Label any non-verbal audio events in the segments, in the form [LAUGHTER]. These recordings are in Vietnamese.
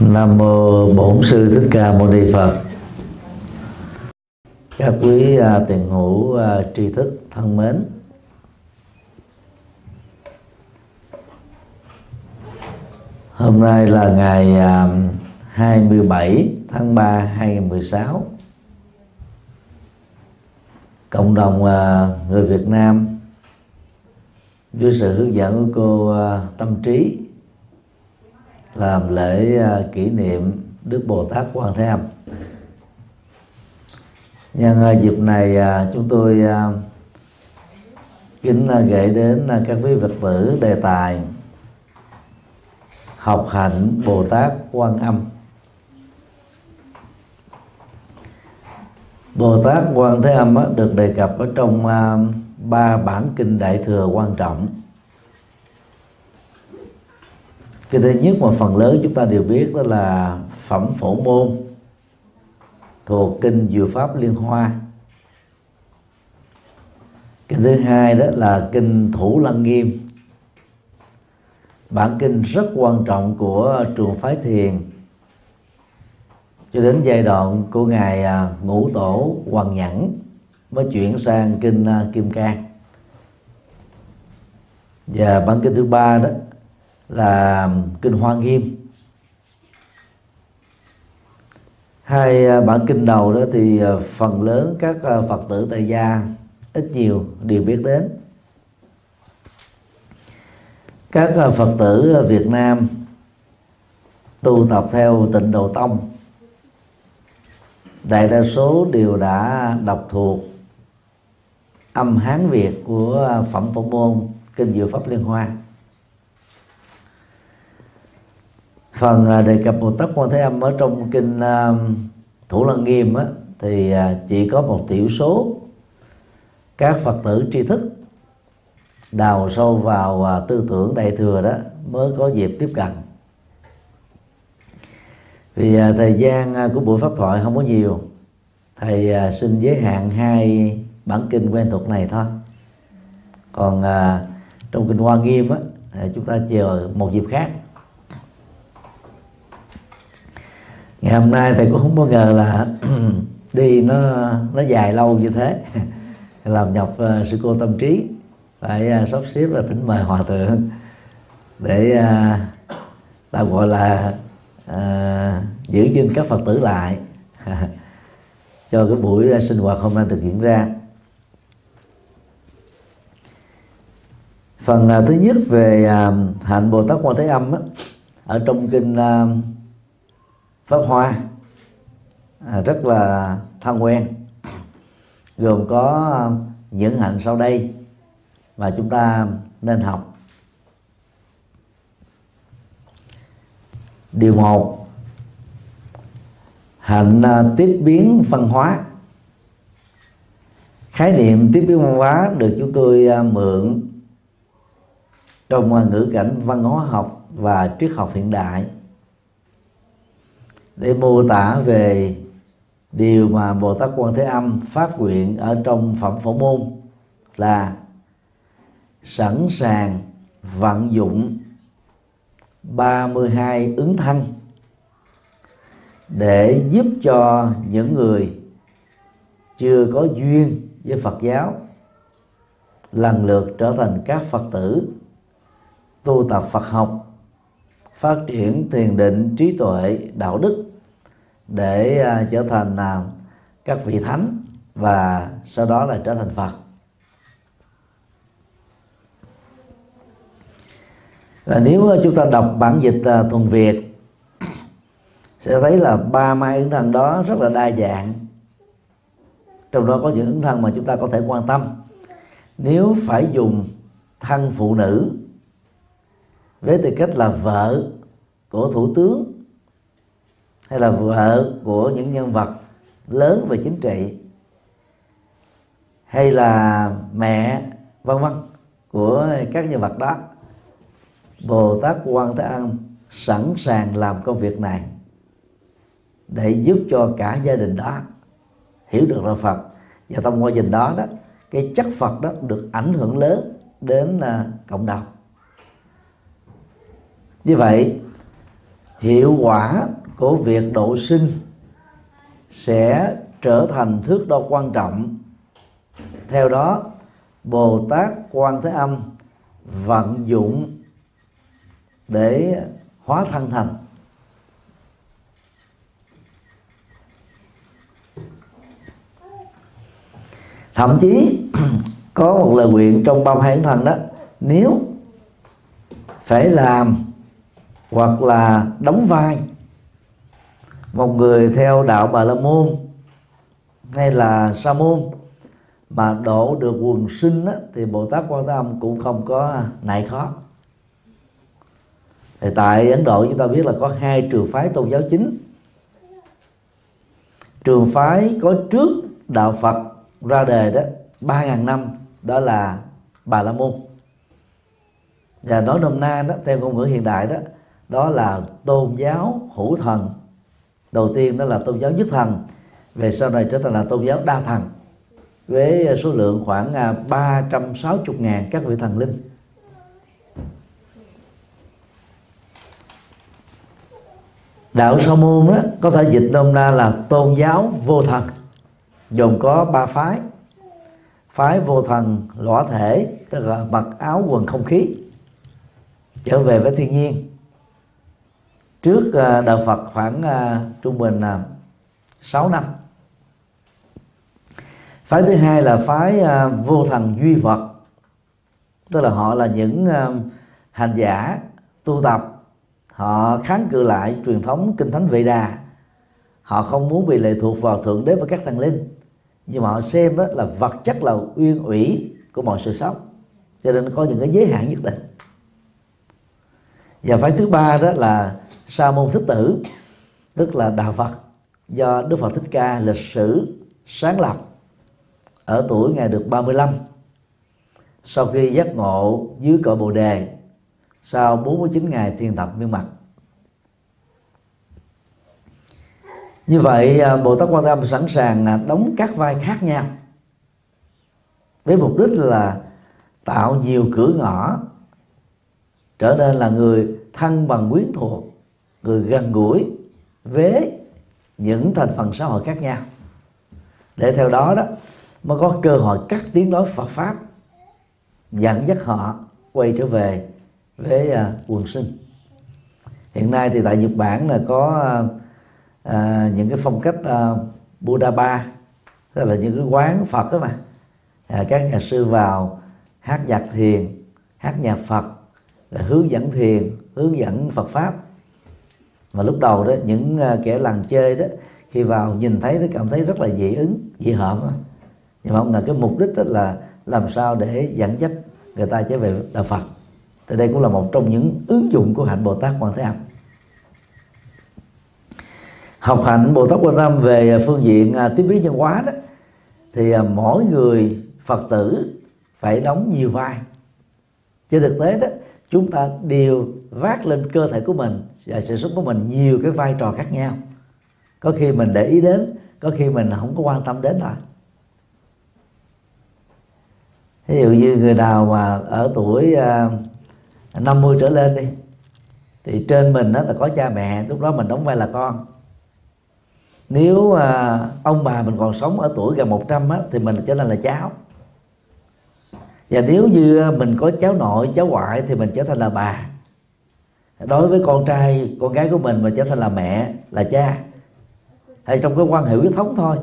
Nam mô Bổn sư Thích Ca Mâu Ni Phật. Các quý à, tiền hữu à, tri thức thân mến. Hôm nay là ngày à, 27 tháng 3 2016. Cộng đồng à, người Việt Nam dưới sự hướng dẫn của cô à, Tâm Trí làm lễ à, kỷ niệm Đức Bồ Tát Quan Thế Âm. Nhân à, dịp này à, chúng tôi kính gửi đến các quý Phật tử đề tài học hạnh Bồ Tát Quan Âm. Bồ Tát Quan Thế Âm được đề cập ở trong ba bản kinh Đại thừa quan trọng cái thứ nhất mà phần lớn chúng ta đều biết đó là phẩm phổ môn thuộc kinh Dừa Pháp Liên Hoa. Cái thứ hai đó là kinh Thủ Lăng Nghiêm. Bản kinh rất quan trọng của trường phái thiền. Cho đến giai đoạn của ngài à, ngũ tổ hoàng nhẫn mới chuyển sang kinh à, kim cang. Và bản kinh thứ ba đó là kinh hoa nghiêm. Hai à, bản kinh đầu đó thì à, phần lớn các à, phật tử tại gia ít nhiều đều biết đến. Các phật tử việt nam tu tập theo tịnh độ tông. Đại đa số đều đã đọc thuộc âm hán việt của phẩm phổ môn kinh diệu pháp liên hoa. Phần à, đề cập bồ tát quan thế âm ở trong kinh à, thủ lăng nghiêm á, thì à, chỉ có một tiểu số các phật tử tri thức đào sâu vào tư tưởng đại thừa đó mới có dịp tiếp cận. Vì thời gian của buổi pháp thoại không có nhiều thầy xin giới hạn hai bản kinh quen thuộc này thôi. Còn trong kinh hoa nghiêm á chúng ta chờ một dịp khác. Ngày hôm nay thầy cũng không bao ngờ là [CLEARS THROAT] đi nó nó dài lâu như thế. [LAUGHS] Làm nhọc ờ, uh, sư cô tâm trí. Phải uh, sắp xếp là thỉnh mời hòa thượng để ờ, uh, tạm gọi là uh, giữ chân các phật tử lại. [LAUGHS] Cho cái buổi uh, sinh hoạt hôm nay được diễn ra. Phần uh, thứ nhất về uh, hạnh bồ tát quan thế âm á, ở trong kinh uh, pháp hoa à, rất là thân quen. Gồm có à, những hạnh sau đây mà chúng ta nên học. Điều một hạnh à, tiếp biến văn hóa. Khái niệm tiếp biến văn hóa được chúng tôi à, mượn trong ngữ cảnh văn hóa học và triết học hiện đại để mô tả về điều mà Bồ Tát Quan Thế Âm phát nguyện ở trong phẩm phổ môn là sẵn sàng vận dụng 32 ứng thân để giúp cho những người chưa có duyên với Phật giáo lần lượt trở thành các Phật tử, tu tập Phật học, phát triển thiền định trí tuệ, đạo đức để à, trở thành à, các vị thánh và sau đó là trở thành phật. Và nếu chúng ta đọc bản dịch à, thuần việt, sẽ thấy là ba mai ứng thân đó rất là đa dạng. Trong đó có những ứng thân mà chúng ta có thể quan tâm. Nếu phải dùng thân phụ nữ với tư cách là vợ của thủ tướng hay là vợ của những nhân vật lớn về chính trị hay là mẹ vân vân của các nhân vật đó bồ tát quan thế âm sẵn sàng làm công việc này để giúp cho cả gia đình đó hiểu được là phật. Và thông qua trình đó đó cái chất phật đó được ảnh hưởng lớn đến uh, cộng đồng. Như vậy hiệu quả của việc độ sinh sẽ trở thành thước đo quan trọng. Theo đó, bồ tát quan thế âm vận dụng để hóa thân thành. Thậm chí, [CLEARS THROAT] có một lời nguyện trong ba hai thần đó, nếu phải làm hoặc là đóng vai một người theo đạo bà la môn hay là sa môn mà đổ được quần sinh á, thì bồ tát quan thế âm cũng không có nại khó. Thì tại ấn độ chúng ta biết là có hai trường phái tôn giáo chính. Trường phái có trước đạo phật ra đề đó ba ngàn năm đó là bà la môn. Và nói nôm na đó theo ngôn ngữ hiện đại đó đó là tôn giáo hữu thần đầu tiên đó là tôn giáo nhất thần về sau này trở thành là tôn giáo đa thần với số lượng khoảng 360 à, ngàn các vị thần linh. Đạo sa môn đó có thể dịch nôm na là tôn giáo vô thần gồm có ba phái. Phái vô thần lõa thể tức là mặc áo quần không khí trở về với thiên nhiên trước ờ, đạo Phật khoảng ờ, trung bình ờ, là 6 năm. Phái thứ hai là phái vô thần duy vật. Tức là họ là những hành giả tu tập. Họ kháng cự lại truyền thống kinh thánh vệ đà. Họ không muốn bị lệ thuộc vào thượng đế và các thần linh. Nhưng mà họ xem đó là vật chất là uyên ủy của mọi sự sống. Cho nên có những cái giới hạn nhất định. Và phái thứ ba đó là sa môn thích tử, tức là đạo phật, do đức phật thích ca lịch sử sáng lập ở tuổi ngài được 35 sau khi giác ngộ dưới cội bồ đề, sau 49 ngày thiền tập miên mật như vậy à, bồ tát quan tâm sẵn sàng à, đóng các vai khác nhau với mục đích là tạo nhiều cửa ngõ, trở nên là người thân bằng quyến thuộc người gần gũi với những thành phần xã hội khác nhau. Để theo đó đó mới có cơ hội cắt tiếng nói Phật pháp dẫn dắt họ quay trở về với uh, quần sinh. Hiện nay thì tại Nhật Bản là có uh, uh, những cái phong cách uh, Buddha ba tức là những cái quán Phật đó mà. À, các nhà sư vào hát nhạc thiền hát nhạc Phật hướng dẫn thiền hướng dẫn Phật pháp mà lúc đầu đó, những à, kẻ làng chơi đó, khi vào nhìn thấy nó cảm thấy rất là dị ứng, dị hợm nhưng mà ông là cái mục đích đó là làm sao để dẫn dắt người ta trở về đạo Phật. Thì đây cũng là một trong những ứng dụng của hạnh Bồ Tát Quan Thế Âm. Học hạnh Bồ Tát Quan Thế Âm về phương diện à, tiếp biến nhân hóa đó, thì à, mỗi người Phật tử phải đóng nhiều vai. Trên thực tế đó, chúng ta đều vác lên cơ thể của mình và sự xuất của mình nhiều cái vai trò khác nhau. Có khi mình để ý đến có khi mình không có quan tâm đến thôi ví dụ như người nào mà ở tuổi à, uh, 50 trở lên đi thì trên mình đó là có cha mẹ lúc đó mình đóng vai là con. Nếu uh, ông bà mình còn sống ở tuổi gần 100 á, thì mình trở nên là cháu. Và nếu như à, mình có cháu nội cháu ngoại thì mình trở thành là bà đối với con trai con gái của mình mà trở thành là mẹ là cha. Hay trong cái quan hệ huyết thống thôi.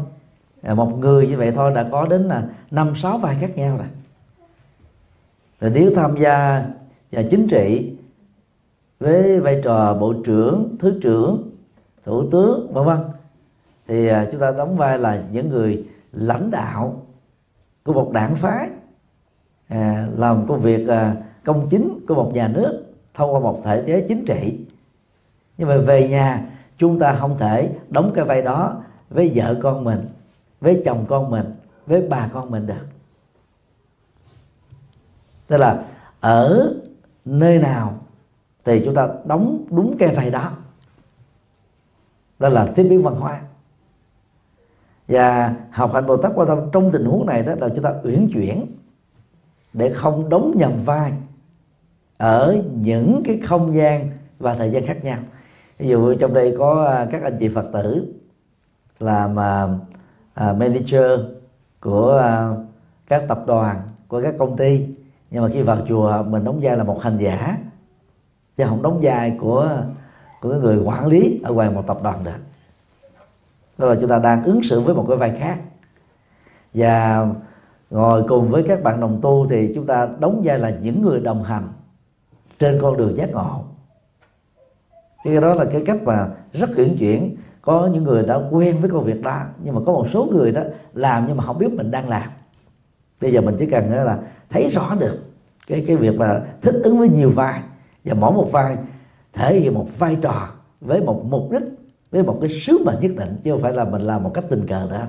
À, một người như vậy thôi đã có đến là năm sáu vai khác nhau rồi. Rồi nếu tham gia chính trị với vai trò bộ trưởng thứ trưởng thủ tướng vân vân thì à, chúng ta đóng vai là những người lãnh đạo của một đảng phái à, làm công việc à, công chính của một nhà nước thông qua một thể chế chính trị. Nhưng mà về nhà, chúng ta không thể đóng cái vai đó với vợ con mình, với chồng con mình, với bà con mình được. Tức là ở nơi nào thì chúng ta đóng đúng cái vai đó. Đó là tiếp biến văn hóa. Và học hành bồ tát quan tâm trong tình huống này đó là chúng ta uyển chuyển để không đóng nhầm vai ở những cái không gian và thời gian khác nhau. Ví dụ trong đây có à, các anh chị phật tử làm à, à, uh, manager của uh, các tập đoàn của các công ty. Nhưng mà khi vào chùa mình đóng vai là một hành giả chứ không đóng vai của của cái người quản lý ở ngoài một tập đoàn được. Đó là chúng ta đang ứng xử với một cái vai khác. Và ngồi cùng với các bạn đồng tu thì chúng ta đóng vai là những người đồng hành trên con đường giác ngộ. Thì đó là cái cách mà rất uyển chuyển. Có những người đã quen với công việc đó, nhưng mà có một số người đó làm nhưng mà không biết mình đang làm. Bây giờ mình chỉ cần ờ, là thấy rõ được cái cái việc mà thích ứng với nhiều vai. Và mỗi một vai thể hiện một vai trò với một mục đích, với một cái sứ mệnh nhất định, chứ không phải là mình làm một cách tình cờ đó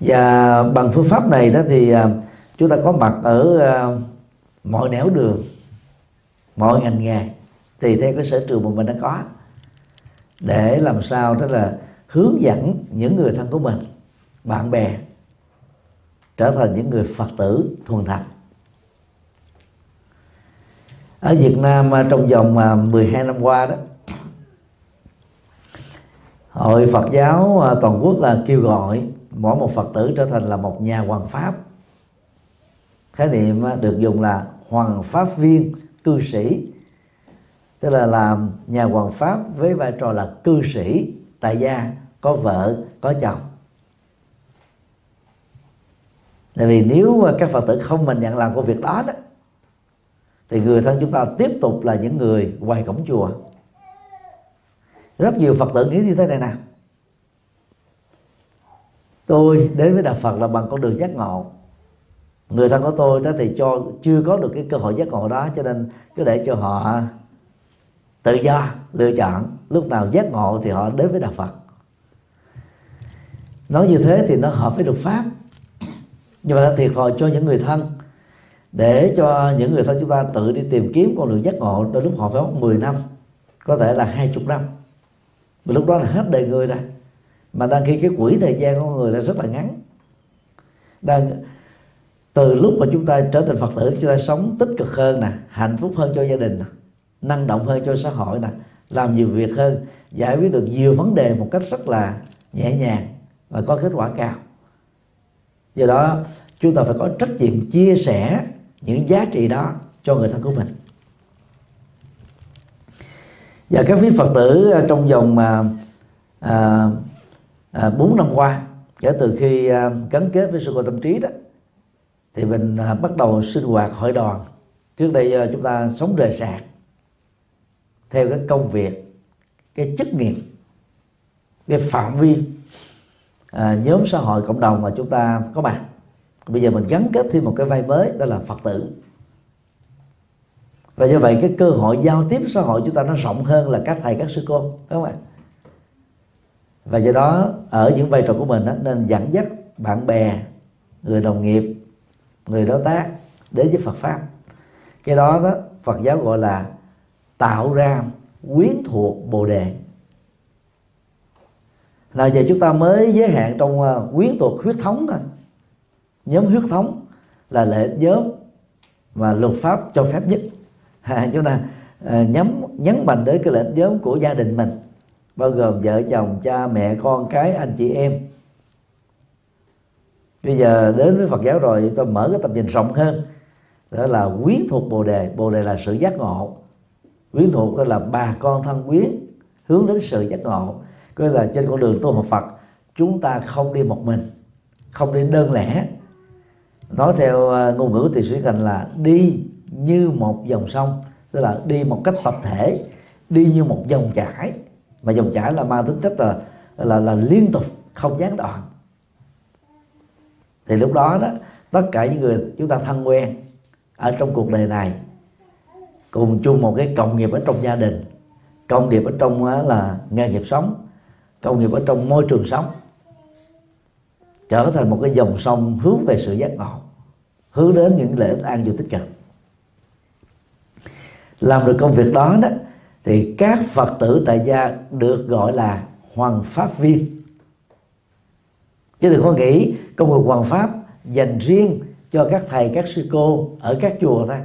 và bằng phương pháp này đó thì ờ, chúng ta có mặt ở ờ, mọi nẻo đường, mọi ngành nghề. Tùy theo cái sở trường mà mình đã có. Để làm sao đó là hướng dẫn những người thân của mình, bạn bè, trở thành những người phật tử thuần thành ở Việt Nam ờ, trong vòng ờ, 12 năm qua đó, Hội Phật giáo toàn quốc là kêu gọi mỗi một Phật tử trở thành là một nhà hoàng pháp khái niệm được dùng là hoàng pháp viên cư sĩ. Tức là làm nhà hoàng pháp với vai trò là cư sĩ tại gia, có vợ, có chồng. Tại vì nếu các phật tử không mình nhận làm công việc đó đó, thì người thân chúng ta tiếp tục là những người ngoài cổng chùa. Rất nhiều phật tử nghĩ như thế này nè. Tôi đến với đạo phật là bằng con đường giác ngộ người thân của tôi đó thì cho, chưa có được cái cơ hội giác ngộ đó, cho nên cứ để cho họ tự do, lựa chọn. Lúc nào giác ngộ thì họ đến với đạo phật. Nói như thế thì nó hợp với luật pháp. Nhưng mà nó thiệt thòi cho những người thân. Để cho những người thân chúng ta tự đi tìm kiếm con đường giác ngộ, đôi lúc họ phải mất 10 năm, có thể là hai chục năm. Mà lúc đó là hết đời người rồi. Mà đang khi cái quỹ thời gian của người là rất là ngắn. Đang từ lúc mà chúng ta trở thành phật tử chúng ta sống tích cực hơn nè hạnh phúc hơn cho gia đình nè năng động hơn cho xã hội nè làm nhiều việc hơn giải quyết được nhiều vấn đề một cách rất là nhẹ nhàng và có kết quả cao. Do đó chúng ta phải có trách nhiệm chia sẻ những giá trị đó cho người thân của mình. Và các quý phật tử à, trong vòng mà à, à, à 4 năm qua kể từ khi à, gắn kết với sư cô tâm trí đó thì mình à, bắt đầu sinh hoạt hội đoàn. Trước đây à, chúng ta sống rời rạc theo cái công việc cái chức nghiệp cái phạm vi à, nhóm xã hội cộng đồng mà chúng ta có mặt. Bây giờ mình gắn kết thêm một cái vai mới đó là phật tử. Và do vậy cái cơ hội giao tiếp xã hội chúng ta nó rộng hơn là các thầy các sư cô đúng không ạ? Và do đó ở những vai trò của mình đó, nên dẫn dắt bạn bè người đồng nghiệp người đối tác đến với Phật pháp. Cái đó đó Phật giáo gọi là tạo ra quyến thuộc bồ đề. Là giờ chúng ta mới giới hạn trong ờ, quyến thuộc huyết thống thôi. Nhóm huyết thống là lệ nhóm mà luật pháp cho phép nhất. À, [LAUGHS] chúng ta à, nhắm nhấn mạnh đến cái lệnh nhóm của gia đình mình bao gồm vợ chồng cha mẹ con cái anh chị em bây giờ đến với Phật giáo rồi, tôi mở cái tầm nhìn rộng hơn. Đó là quyến thuộc bồ đề. Bồ đề là sự giác ngộ. Quyến thuộc đó là bà con thân quyến, hướng đến sự giác ngộ. Coi là trên con đường tu học Phật, chúng ta không đi một mình, không đi đơn lẻ. Nói theo à, ngôn ngữ thì sĩ thành là đi như một dòng sông, tức là đi một cách tập thể, đi như một dòng chảy. Mà dòng chảy là mang tính chất là là là liên tục, không gián đoạn thì lúc đó đó, tất cả những người chúng ta thân quen ở trong cuộc đời này, cùng chung một cái cộng nghiệp ở trong gia đình. Công nghiệp ở trong là nghề nghiệp sống công nghiệp ở trong môi trường sống. Trở thành một cái dòng sông hướng về sự giác ngộ, hướng đến những lợi ích an vui tích cực. Làm được công việc đó đó, thì các phật tử tại gia được gọi là hoàng pháp viên chứ đừng có nghĩ công việc hoàn pháp dành riêng cho các thầy, các sư cô ở các chùa ta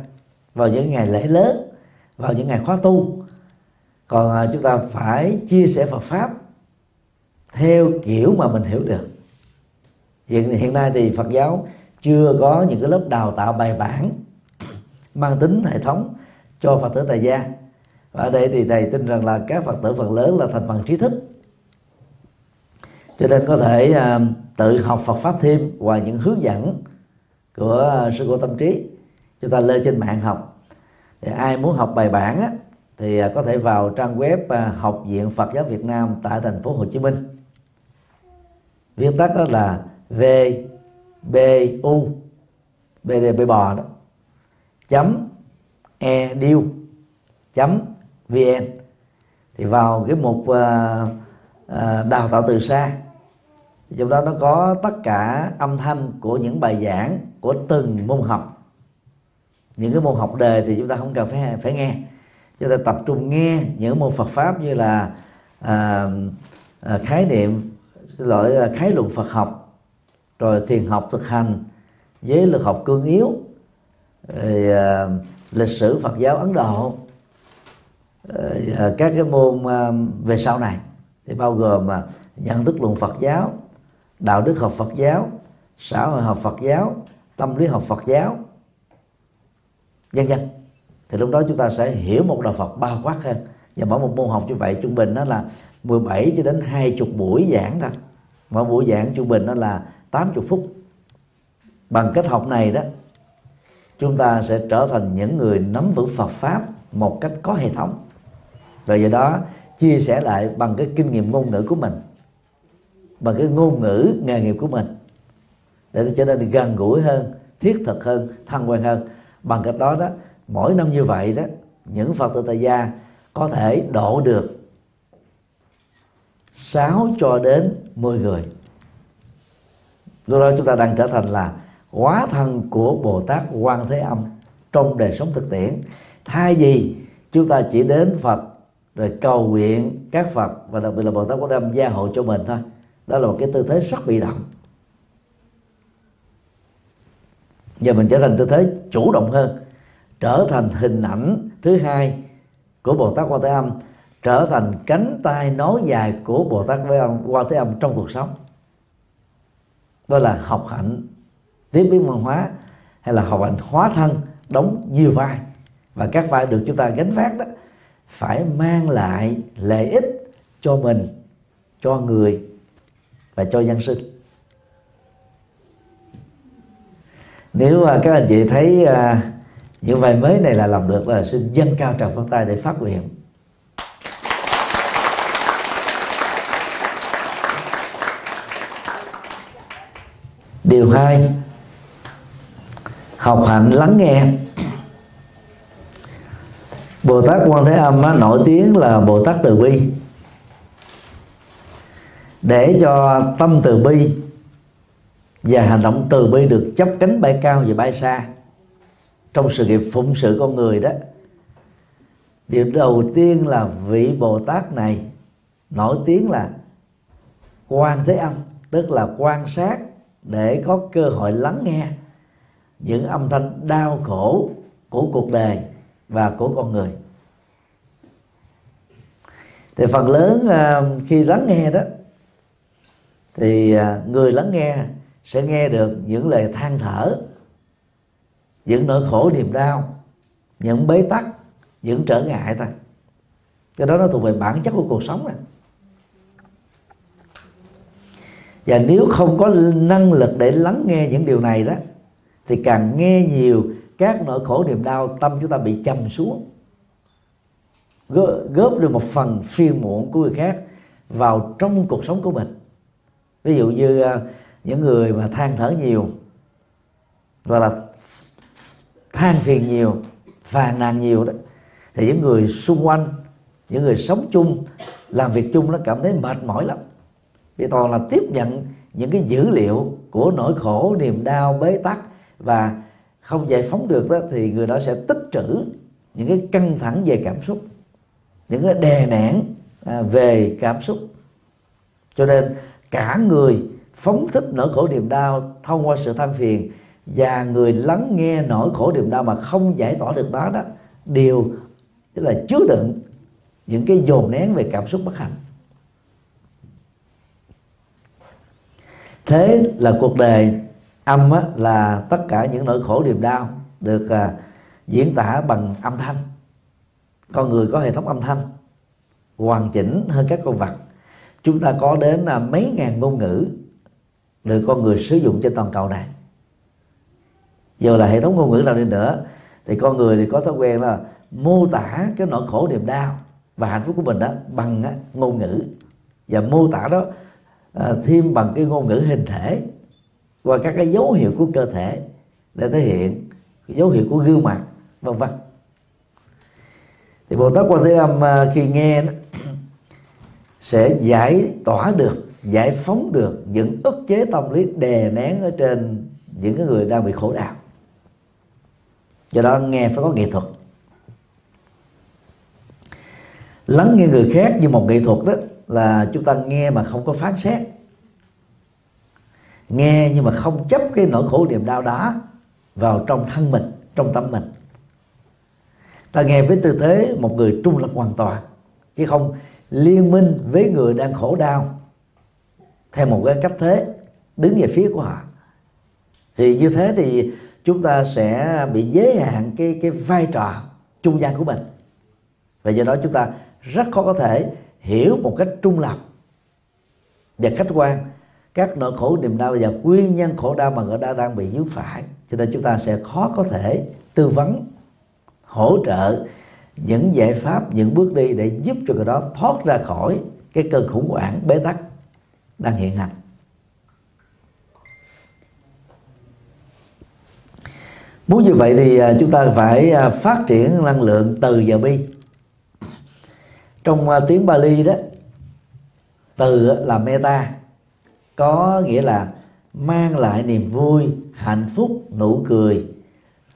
vào những ngày lễ lớn, vào những ngày khóa tu. Còn à, chúng ta phải chia sẻ Phật pháp theo kiểu mà mình hiểu được. Hiện hiện nay thì Phật giáo chưa có những cái lớp đào tạo bài bản [CLEARS THROAT] mang tính hệ thống cho Phật tử tại gia. Và ở đây thì thầy tin rằng là các Phật tử phần lớn là thành phần trí thức cho nên có thể uh, tự học Phật pháp thêm ngoài những hướng dẫn của sư cô tâm trí chúng ta lên trên mạng học. Thì ai muốn học bài bản á, thì à, có thể vào trang web à, học viện Phật giáo Việt Nam tại thành phố Hồ Chí Minh. Viết tắt đó là v b u b b bò đó. Chấm e điêu. Chấm vn thì vào cái mục đào tạo từ xa trong đó nó có tất cả âm thanh của những bài giảng của từng môn học. Những cái môn học đề thì chúng ta không cần phải phải nghe. Chúng ta tập trung nghe những môn Phật pháp như là à, à, khái niệm loại à, khái luận Phật học rồi thiền học thực hành giới lực học cương yếu rồi, à, lịch sử Phật giáo Ấn Độ à, các cái môn à, về sau này. Thì bao gồm mà nhận thức luận Phật giáo đạo đức học Phật giáo, xã hội học Phật giáo, tâm lý học Phật giáo. Vân vân. Thì lúc đó chúng ta sẽ hiểu một đạo Phật bao quát hơn. Và mỗi một môn học như vậy trung bình nó là 17 cho đến 20 buổi giảng đó mỗi buổi giảng trung bình nó là 80 phút. Bằng cách học này đó, chúng ta sẽ trở thành những người nắm vững Phật pháp một cách có hệ thống. Và do đó, chia sẻ lại bằng cái kinh nghiệm ngôn ngữ của mình bằng cái ngôn ngữ nghề nghiệp của mình. Để nó trở nên gần gũi hơn, thiết thực hơn thân quen hơn. Bằng cách đó đó, mỗi năm như vậy đó, những phật tử tại gia có thể độ được 6 cho đến 10 người. Lúc đó chúng ta đang trở thành là hóa thân của Bồ Tát Quan Thế Âm trong đời sống thực tiễn. Thay vì chúng ta chỉ đến Phật, rồi cầu nguyện các Phật và đặc biệt là Bồ Tát Quan Thế Âm gia hộ cho mình thôi đó là một cái tư thế rất bị động giờ mình trở thành tư thế chủ động hơn, trở thành hình ảnh thứ hai của Bồ Tát Quan Thế Âm, trở thành cánh tay nối dài của Bồ Tát Quan Thế Âm trong cuộc sống. Đó là học hạnh tiếp biến văn hóa, hay là học hạnh hóa thân, đóng nhiều vai. Và các vai được chúng ta gánh phát đó, phải mang lại lợi ích cho mình, cho người và cho dân sinh. Nếu à, các anh chị thấy à, những bài mới này là làm được là xin dâng cao trào pháo tay để phát nguyện. Điều hai học hạnh lắng nghe. Bồ tát quan thế âm á, nổi tiếng là bồ tát từ bi để cho tâm từ bi và hành động từ bi được chấp cánh bay cao và bay xa. Trong sự nghiệp phụng sự con người đó điều đầu tiên là vị bồ tát này nổi tiếng là quan thế âm, tức là quan sát để có cơ hội lắng nghe những âm thanh đau khổ của cuộc đời và của con người. Thì phần lớn ờ, khi lắng nghe đó thì à, người lắng nghe sẽ nghe được những lời than thở, những nỗi khổ niềm đau, những bế tắc, những trở ngại thôi. Cái đó nó thuộc về bản chất của cuộc sống này và nếu không có năng lực để lắng nghe những điều này đó, thì càng nghe nhiều các nỗi khổ niềm đau, tâm chúng ta bị trầm xuống. Góp được một phần phiền muộn của người khác vào trong cuộc sống của mình ví dụ như à, những người mà than thở nhiều và là than phiền nhiều phàn nàn nhiều đó thì những người xung quanh những người sống chung làm việc chung nó cảm thấy mệt mỏi lắm. Vì toàn là tiếp nhận những cái dữ liệu của nỗi khổ niềm đau bế tắc và không giải phóng được đó thì người đó sẽ tích trữ những cái căng thẳng về cảm xúc những cái đè nén à, về cảm xúc. Cho nên cả người phóng thích nỗi khổ niềm đau thông qua sự than phiền và người lắng nghe nỗi khổ niềm đau mà không giải tỏa được đó đó đều tức là chứa đựng những cái dồn nén về cảm xúc bất hạnh. Thế là cuộc đời âm á, là tất cả những nỗi khổ niềm đau được à, diễn tả bằng âm thanh. Con người có hệ thống âm thanh hoàn chỉnh hơn các con vật chúng ta có đến là mấy ngàn ngôn ngữ được con người sử dụng trên toàn cầu này. Dù là hệ thống ngôn ngữ nào đi nữa thì con người thì có thói quen là mô tả cái nỗi khổ niềm đau và hạnh phúc của mình đó bằng á, ngôn ngữ. Và mô tả đó à, thêm bằng cái ngôn ngữ hình thể qua các cái dấu hiệu của cơ thể để thể hiện dấu hiệu của gương mặt vân vân. Thì bồ tát quan thế âm à, khi nghe đó, sẽ giải tỏa được, giải phóng được những ức chế tâm lý đè nén ở trên những cái người đang bị khổ đau. Do đó nghe phải có nghệ thuật. Lắng nghe người khác như một nghệ thuật đó là chúng ta nghe mà không có phán xét. Nghe nhưng mà không chấp cái nỗi khổ niềm đau đó vào trong thân mình, trong tâm mình. Ta nghe với tư thế một người trung lập hoàn toàn, chứ không liên minh với người đang khổ đau. Theo một cái cách thế, đứng về phía của họ. Thì như thế thì chúng ta sẽ bị giới hạn cái cái vai trò trung gian của mình. Và do đó chúng ta rất khó có thể hiểu một cách trung lập và khách quan các nỗi khổ niềm đau và nguyên nhân khổ đau mà người ta đang bị vướng phải. Cho nên chúng ta sẽ khó có thể tư vấn, hỗ trợ những giải pháp, những bước đi để giúp cho người đó thoát ra khỏi cái cơn khủng hoảng bế tắc đang hiện hành. Muốn như vậy thì à, chúng ta phải à, phát triển năng lượng từ và bi. Trong à, tiếng Bali đó, từ là meta, có nghĩa là mang lại niềm vui, hạnh phúc, nụ cười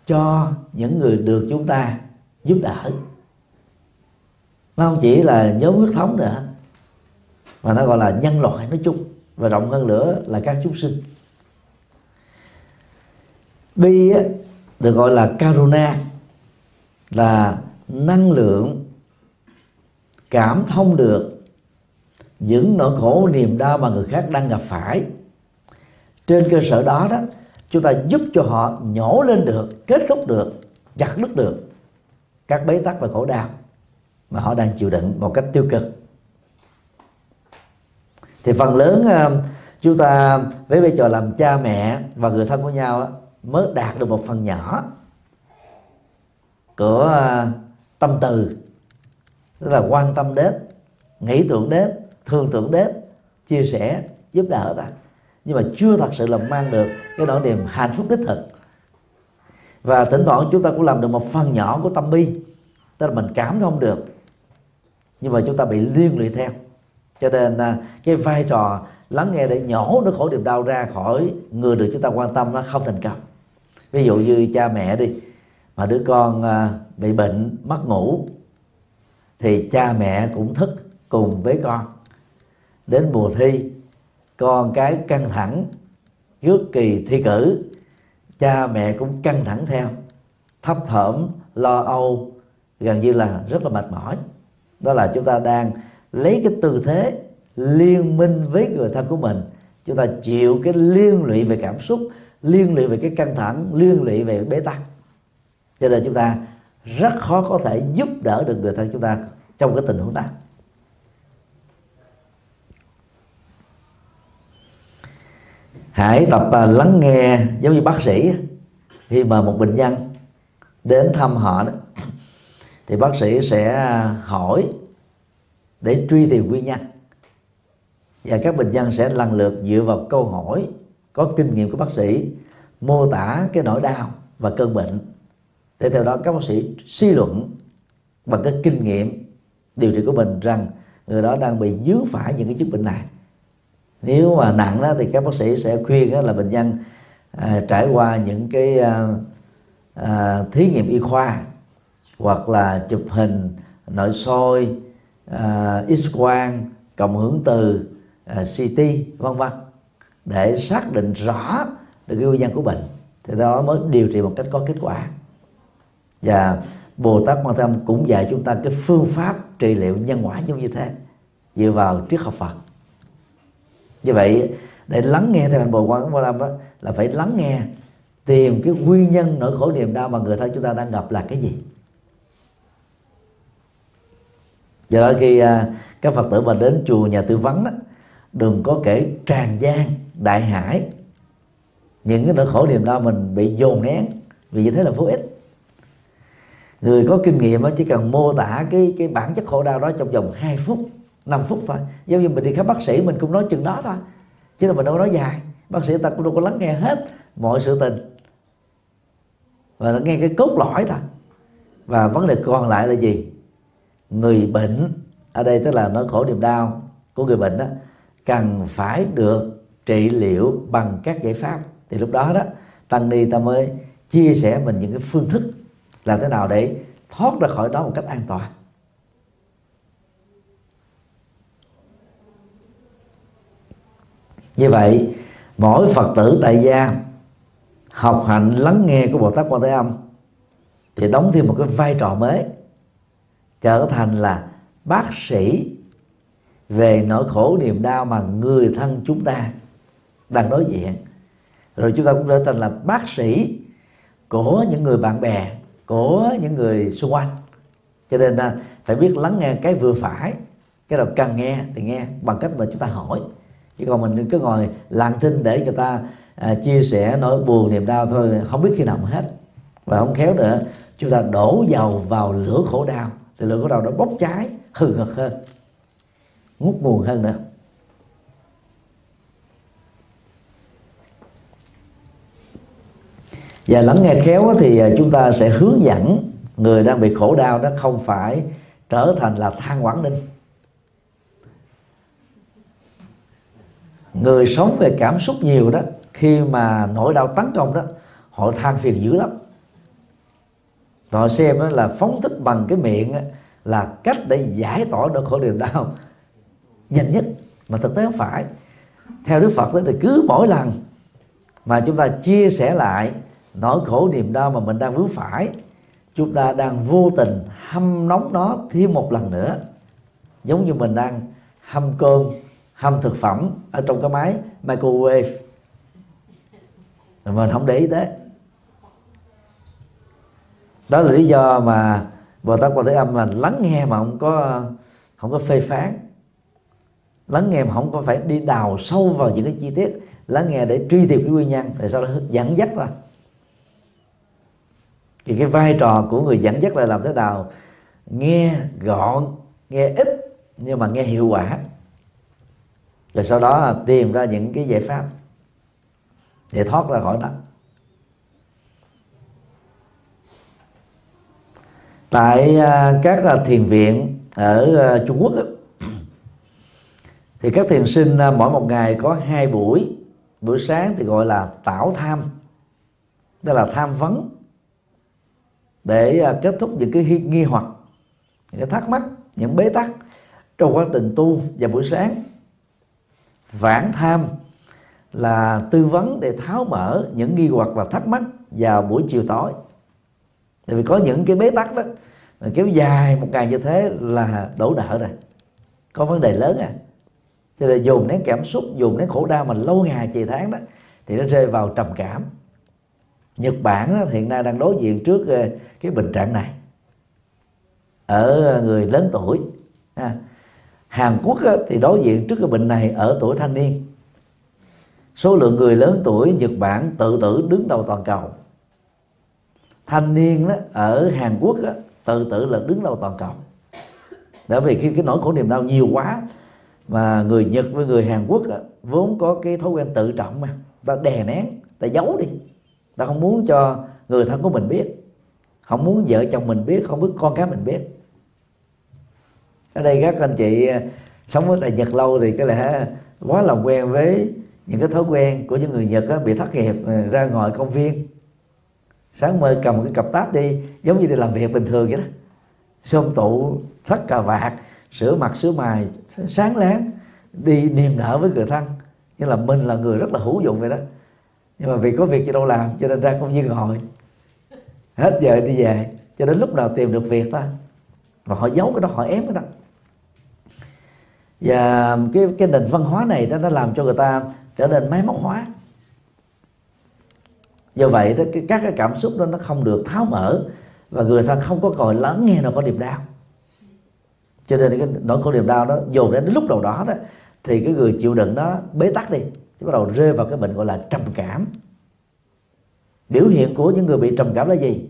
cho những người được chúng ta giúp đỡ nó không chỉ là nhóm huyết thống nữa mà nó gọi là nhân loại nói chung và rộng hơn nữa là các chúng sinh. Bi á, được gọi là karuna là năng lượng cảm thông được những nỗi khổ niềm đau mà người khác đang gặp phải. Trên cơ sở đó đó chúng ta giúp cho họ nhổ lên được kết thúc được chặt đứt được các bế tắc và khổ đau mà họ đang chịu đựng một cách tiêu cực. Thì phần lớn ờ, chúng ta với vai trò làm cha mẹ và người thân của nhau mới đạt được một phần nhỏ của ờ, tâm từ. Tức là quan tâm đến, nghĩ tưởng đến, thương tưởng đến, chia sẻ, giúp đỡ ta. Nhưng mà chưa thật sự là mang được cái nỗi niềm hạnh phúc đích thực. Và thỉnh thoảng chúng ta cũng làm được một phần nhỏ của tâm bi. Tức là mình cảm thông được nhưng mà chúng ta bị liên lụy theo. Cho nên à, cái vai trò lắng nghe để nhổ nó khổ niềm đau ra khỏi người được chúng ta quan tâm nó không thành công. Ví dụ như cha mẹ đi, mà đứa con à, bị bệnh, mất ngủ, thì cha mẹ cũng thức cùng với con. Đến mùa thi, con cái căng thẳng trước kỳ thi cử, cha mẹ cũng căng thẳng theo, thấp thỏm, lo âu, gần như là rất là mệt mỏi đó là chúng ta đang lấy cái tư thế liên minh với người thân của mình. Chúng ta chịu cái liên lụy về cảm xúc, liên lụy về cái căng thẳng, liên lụy về bế tắc. Cho nên chúng ta rất khó có thể giúp đỡ được người thân chúng ta trong cái tình huống đó. Hãy tập à, lắng nghe, giống như bác sĩ khi mà một bệnh nhân đến thăm họ đó thì bác sĩ sẽ à, hỏi để truy tìm nguyên nhân. Và các bệnh nhân sẽ lần lượt dựa vào câu hỏi có kinh nghiệm của bác sĩ mô tả cái nỗi đau và cơn bệnh. Để theo đó các bác sĩ suy luận bằng cái kinh nghiệm điều trị của mình rằng người đó đang bị dướng phải những cái chứng bệnh này. Nếu mà nặng đó thì các bác sĩ sẽ khuyên đó là bệnh nhân à, trải qua những cái à, à, thí nghiệm y khoa hoặc là chụp hình nội soi à, uh, x quang cộng hưởng từ à, uh, ct vân vân để xác định rõ được cái nguyên nhân của bệnh. Thì đó mới điều trị một cách có kết quả. Và Bồ Tát Quan Tâm cũng dạy chúng ta cái phương pháp trị liệu nhân quả giống như thế dựa vào triết học Phật. Như vậy để lắng nghe theo hành Bồ Quan Tâm đó là phải lắng nghe tìm cái nguyên nhân nỗi khổ niềm đau mà người thân chúng ta đang gặp là cái gì. Do đó khi à, các phật tử mà đến chùa nhà tư vấn đó, đừng có kể tràn gian đại hải. Những cái nỗi khổ niềm đau mình bị dồn nén vì như thế là vô ích. Người có kinh nghiệm chỉ cần mô tả cái cái bản chất khổ đau đó trong vòng 2 phút 5 phút thôi. Giống như mình đi khám bác sĩ mình cũng nói chừng đó thôi. Chứ là mình đâu có nói dài. Bác sĩ ta cũng đâu có lắng nghe hết mọi sự tình. Và nó nghe cái cốt lõi thôi. Và vấn đề còn lại là gì? Người bệnh, ở đây tức là nỗi khổ niềm đau của người bệnh đó, cần phải được trị liệu bằng các giải pháp. Thì lúc đó đó, tăng ni ta mới chia sẻ mình những cái phương thức làm thế nào để thoát ra khỏi đó một cách an toàn. Như vậy, mỗi phật tử tại gia học hành lắng nghe của bồ tát quan thế âm thì đóng thêm một cái vai trò mới trở thành là bác sĩ về nỗi khổ niềm đau mà người thân chúng ta đang đối diện. Rồi chúng ta cũng trở thành là bác sĩ của những người bạn bè của những người xung quanh. Cho nên là phải biết lắng nghe cái vừa phải cái nào cần nghe thì nghe bằng cách mà chúng ta hỏi. Chứ còn mình cứ ngồi lặng thinh để người ta à, chia sẻ nỗi buồn niềm đau thôi không biết khi nào mà hết. Và không khéo nữa chúng ta đổ dầu vào lửa khổ đau thì lửa bắt đầu nó bốc cháy hừng hực hơn ngút nguồn hơn nữa. Và lắng nghe khéo thì à, chúng ta sẽ hướng dẫn người đang bị khổ đau đó không phải trở thành là than quảng ninh. Người sống về cảm xúc nhiều đó, khi mà nỗi đau tấn công đó, họ than phiền dữ lắm họ xem đó là phóng thích bằng cái miệng là cách để giải tỏa nỗi khổ niềm đau nhanh nhất. Mà thực tế không phải. Theo đức phật đó thì cứ mỗi lần mà chúng ta chia sẻ lại nỗi khổ niềm đau mà mình đang vướng phải, chúng ta đang vô tình hâm nóng nó thêm một lần nữa. Giống như mình đang hâm cơm, hâm thực phẩm ở trong cái máy microwave. Mình không để ý thế đó là lý do mà bồ tát quan thế âm mà lắng nghe mà không có không có phê phán. Lắng nghe mà không có phải đi đào sâu vào những cái chi tiết. Lắng nghe để truy tìm cái nguyên nhân rồi sau đó dẫn dắt ra. Thì cái vai trò của người dẫn dắt là làm thế nào? Nghe gọn, nghe ít, nhưng mà nghe hiệu quả. Rồi sau đó là tìm ra những cái giải pháp để thoát ra khỏi đó tại à, các à, thiền viện ở à, Trung Quốc [CLEARS THROAT] thì các thiền sinh mỗi một ngày có hai buổi. Buổi sáng thì gọi là tảo tham đó là tham vấn, để kết thúc những cái nghi hoặc, những cái thắc mắc, những bế tắc trong quá trình tu. Vào buổi sáng vãn tham là tư vấn để tháo mở những nghi hoặc và thắc mắc vào buổi chiều tối tại vì có những cái bế tắc đó mà kéo dài một ngày như thế là đổ nợ rồi. Có vấn đề lớn à. Cho nên dùng nén cảm xúc dùng nén khổ đau mà lâu ngày trì tháng đó thì nó rơi vào trầm cảm. Nhật Bản đó, hiện nay đang đối diện trước ờ, cái bệnh trạng này. Ở người lớn tuổi à, Hàn Quốc đó, thì đối diện trước cái bệnh này ở tuổi thanh niên. Số lượng người lớn tuổi Nhật Bản tự tử đứng đầu toàn cầu thanh niên đó, ở Hàn Quốc đó, tự tử là đứng đầu toàn cầu. Bởi vì khi cái nỗi khổ niềm đau nhiều quá mà người Nhật với người Hàn Quốc đó, vốn có cái thói quen tự trọng mà. Ta đè nén ta giấu đi. Ta không muốn cho người thân của mình biết. Không muốn vợ chồng mình biết không muốn con cái mình biết. Ở đây các anh chị à, sống ở tại Nhật lâu thì có lẽ quá lòng quen với những cái thói quen của những người Nhật bị thất nghiệp à, ra ngoài công viên sáng mơ cầm cái cặp táp đi, giống như đi làm việc bình thường vậy đó. Xôm tụ thắt cà vạt sửa mặt sửa mài, sáng láng, đi niềm nở với người thân. Nhưng là mình là người rất là hữu dụng vậy đó. Nhưng mà vì có việc gì đâu làm, cho nên ra công viên ngồi. Hết giờ đi về, cho đến lúc nào tìm được việc ta. Và họ giấu cái đó, họ ém cái đó. Và cái cái nền văn hóa này đó, nó làm cho người ta trở nên máy móc hóa do vậy đó các cái cảm xúc đó nó không được tháo mở và người ta không có còn lắng nghe nó có niềm đau. Cho nên cái nỗi khổ niềm đau đó dồn đến lúc đầu đó đó, thì cái người chịu đựng đó bế tắc đi thì bắt đầu rơi vào cái bệnh gọi là trầm cảm. Biểu hiện của những người bị trầm cảm là gì?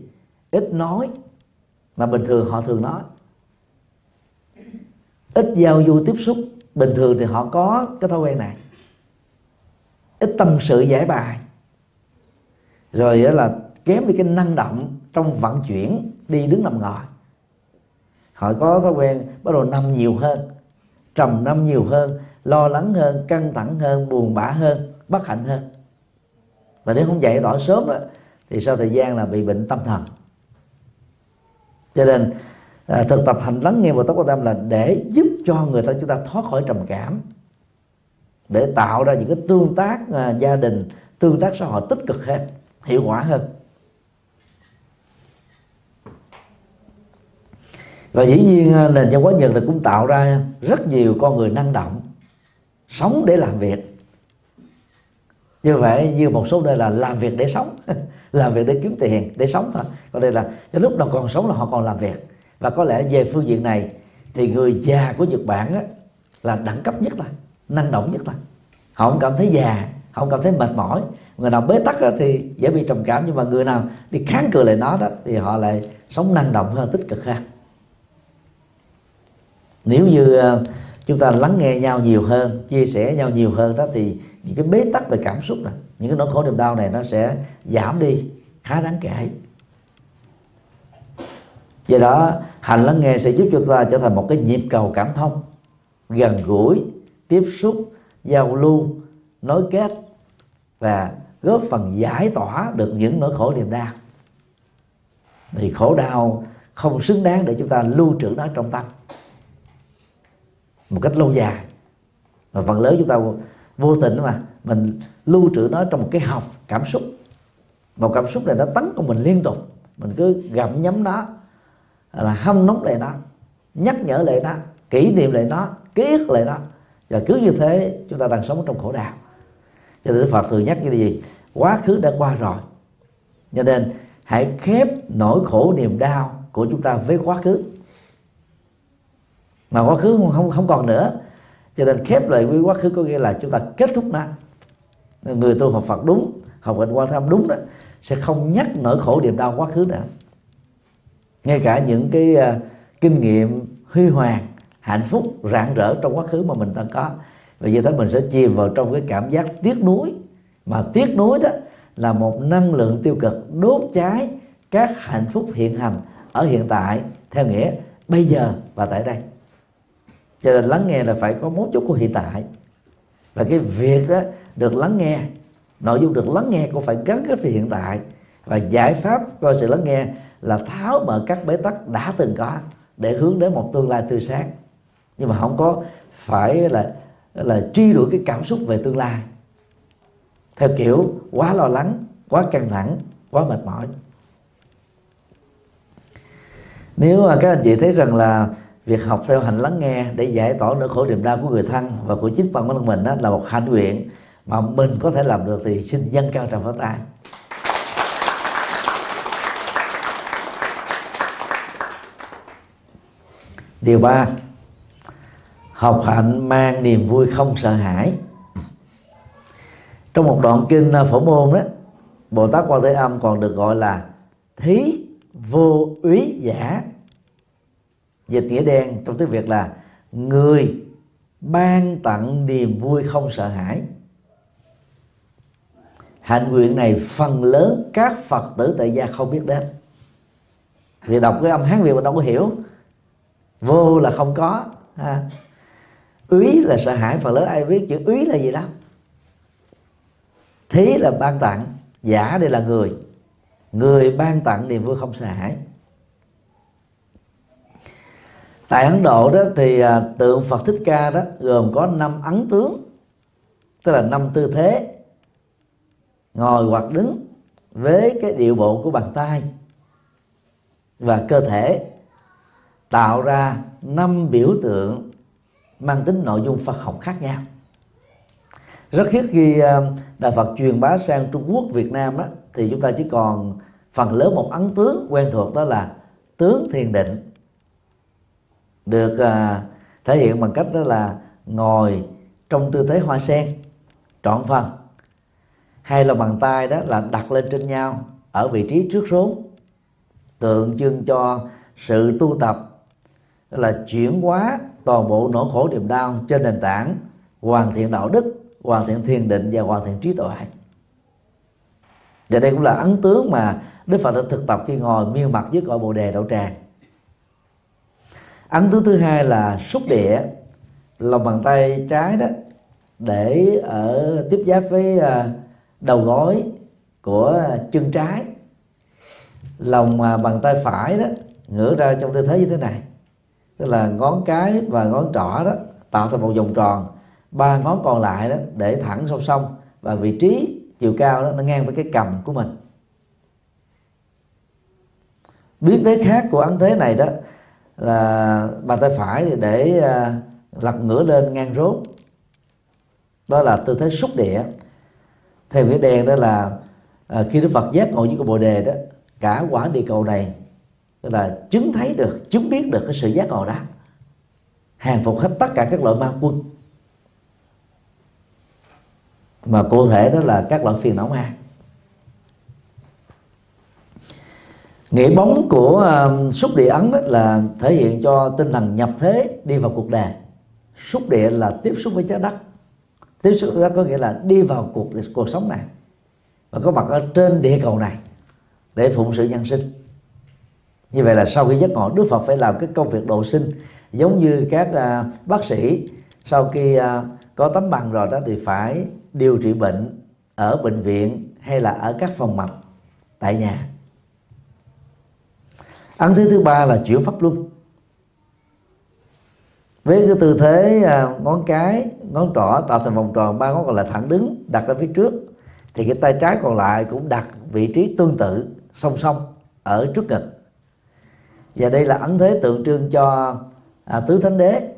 Ít nói mà bình thường họ thường nói. Ít giao du tiếp xúc, bình thường thì họ có cái thói quen này. Ít tâm sự giải bài rồi là kém đi cái năng động trong vận chuyển đi đứng nằm ngồi. Họ có thói quen bắt đầu nằm nhiều hơn trầm năm nhiều hơn lo lắng hơn căng thẳng hơn buồn bã hơn bất hạnh hơn. Và nếu không dạy rõ sớm đó thì sau thời gian là bị bệnh tâm thần. Cho nên à, thực tập hành lắng nghe và tốc tâm là để giúp cho người ta chúng ta thoát khỏi trầm cảm để tạo ra những cái tương tác à, gia đình tương tác xã hội tích cực hơn hiệu quả hơn. Và dĩ nhiên à, nền văn hóa nhật là cũng tạo ra rất nhiều con người năng động sống để làm việc. Như vậy như một số nơi là làm việc để sống [LAUGHS] làm việc để kiếm tiền để sống thôi. Còn đây là cho lúc nào còn sống là họ còn làm việc. Và có lẽ về phương diện này thì người già của Nhật Bản á, là đẳng cấp nhất là năng động nhất là họ không cảm thấy già họ không cảm thấy mệt mỏi người nào bế tắc thì dễ bị trầm cảm, nhưng mà người nào đi kháng cự lại nó đó thì họ lại sống năng động hơn, tích cực hơn. Nếu như ờ, chúng ta lắng nghe nhau nhiều hơn, chia sẻ nhau nhiều hơn đó, thì những cái bế tắc về cảm xúc này những cái nỗi khổ niềm đau này nó sẽ giảm đi, khá đáng kể. Do đó, hành lắng nghe sẽ giúp cho ta trở thành một cái nhịp cầu cảm thông, gần gũi, tiếp xúc, giao lưu, nối kết và góp phần giải tỏa được những nỗi khổ niềm đau. Thì khổ đau không xứng đáng để chúng ta lưu trữ nó trong tâm. Một cách lâu dài. Và phần lớn chúng ta vô tình mà mình lưu trữ nó trong một cái học cảm xúc. Một cảm xúc này nó tấn công mình liên tục. Mình cứ gặm nhấm nó, là hâm nóng lại nó, nhắc nhở lại nó, kỷ niệm lại nó, ký ức lại nó. Và cứ như thế, chúng ta đang sống trong khổ đau cho nên Đức Phật thường nhắc như là gì? Quá khứ đã qua rồi. Cho nên hãy khép nỗi khổ niềm đau của chúng ta với quá khứ. Mà quá khứ không không còn nữa. Cho nên khép lại với quá khứ có nghĩa là chúng ta kết thúc nó. Người tu học Phật đúng học hành quan tham đúng đó sẽ không nhắc nỗi khổ niềm đau quá khứ nữa. Ngay cả những cái uh, kinh nghiệm huy hoàng hạnh phúc rạng rỡ trong quá khứ mà mình đang có và như thế mình sẽ chìm vào trong cái cảm giác tiếc nuối. Mà tiếc nuối đó là một năng lượng tiêu cực đốt cháy các hạnh phúc hiện hành ở hiện tại theo nghĩa bây giờ và tại đây. Cho nên lắng nghe là phải có mấu chốt của hiện tại. Và cái việc đó, được lắng nghe nội dung được lắng nghe cũng phải gắn kết với hiện tại. Và giải pháp coi sự lắng nghe là tháo mở các bế tắc đã từng có để hướng đến một tương lai tươi sáng. Nhưng mà không có phải là là truy đuổi cái cảm xúc về tương lai. Theo kiểu, quá lo lắng, quá căng thẳng, quá mệt mỏi. Nếu mà các anh chị thấy rằng là việc học theo hành lắng nghe để giải tỏa nỗi khổ niềm đau của người thân và của chính bản thân mình đó là một hạnh nguyện mà mình có thể làm được thì xin dâng cao tràng pháo tay. Điều ba học hạnh mang niềm vui không sợ hãi. Trong một đoạn kinh phổ môn đó, bồ tát quan thế âm còn được gọi là thí vô úy giả. Dịch nghĩa đen trong tiếng việt là người ban tặng niềm vui không sợ hãi. Hạnh nguyện này phần lớn các phật tử tại gia không biết đến. Vì đọc cái âm hán việt mà đâu có hiểu. Vô là không có, ha úy là sợ hãi phần lớn ai biết chữ úy là gì đó. Thí là ban tặng, giả đây là người. Người ban tặng niềm vui không sợ hãi. Tại ấn độ đó thì à, tượng phật thích ca đó gồm có năm ấn tướng, tức là năm tư thế, ngồi hoặc đứng với cái điệu bộ của bàn tay và cơ thể, tạo ra năm biểu tượng mang tính nội dung Phật học khác nhau. Rất hiếm khi ờ, đạo Phật truyền bá sang Trung Quốc, Việt Nam đó, thì chúng ta chỉ còn phần lớn một ấn tướng quen thuộc đó là tướng thiền định, được ờ, thể hiện bằng cách đó là ngồi trong tư thế hoa sen, trọn phần. Hay là bàn tay đó là đặt lên trên nhau, ở vị trí trước rốn, tượng trưng cho sự tu tập là chuyển hóa toàn bộ nỗi khổ niềm đau trên nền tảng hoàn thiện đạo đức, hoàn thiện thiền định và hoàn thiện trí tuệ. Và đây cũng là ấn tướng mà đức phật đã thực tập khi ngồi miên mặt dưới cội bồ đề đậu tràng. Ấn tướng thứ hai là xúc địa, lòng bàn tay trái đó, để ở tiếp giáp với à, đầu gối của chân trái. Lòng à, bàn tay phải đó, ngửa ra trong tư thế như thế này tức là ngón cái và ngón trỏ đó tạo thành một vòng tròn. Ba ngón còn lại đó để thẳng song song và vị trí chiều cao đó nó ngang với cái cầm của mình. Biến thế khác của ấn thế này đó là bàn tay phải thì để à, lật ngửa lên ngang rốt đó là tư thế xúc địa. Theo cái đèn đó là à, khi đức phật giác ngộ với cái bồ đề đó, cả quả địa cầu này tức là chứng thấy được chứng biết được cái sự giác ngộ đó. Hàng phục hết tất cả các loại ma quân. Mà cụ thể đó là các loại phiền não ma. Nghĩa bóng của uh, xúc địa ấn đó là thể hiện cho tinh thần nhập thế đi vào cuộc đời. Xúc địa là tiếp xúc với trái đất. Tiếp xúc với đất có nghĩa là đi vào cuộc cuộc sống này. Và có mặt ở trên địa cầu này để phụng sự nhân sinh như vậy là sau khi giác ngộ đức phật phải làm cái công việc độ sinh. Giống như các uh, bác sĩ sau khi uh, có tấm bằng rồi đó thì phải điều trị bệnh ở bệnh viện hay là ở các phòng mạch tại nhà. Ấn thứ thứ ba là chuyển pháp luân. Với cái tư thế à, ngón cái ngón trỏ tạo thành vòng tròn ba ngón còn lại thẳng đứng đặt ở phía trước thì cái tay trái còn lại cũng đặt vị trí tương tự song song ở trước ngực và đây là ấn thế tượng trưng cho à, tứ thánh đế.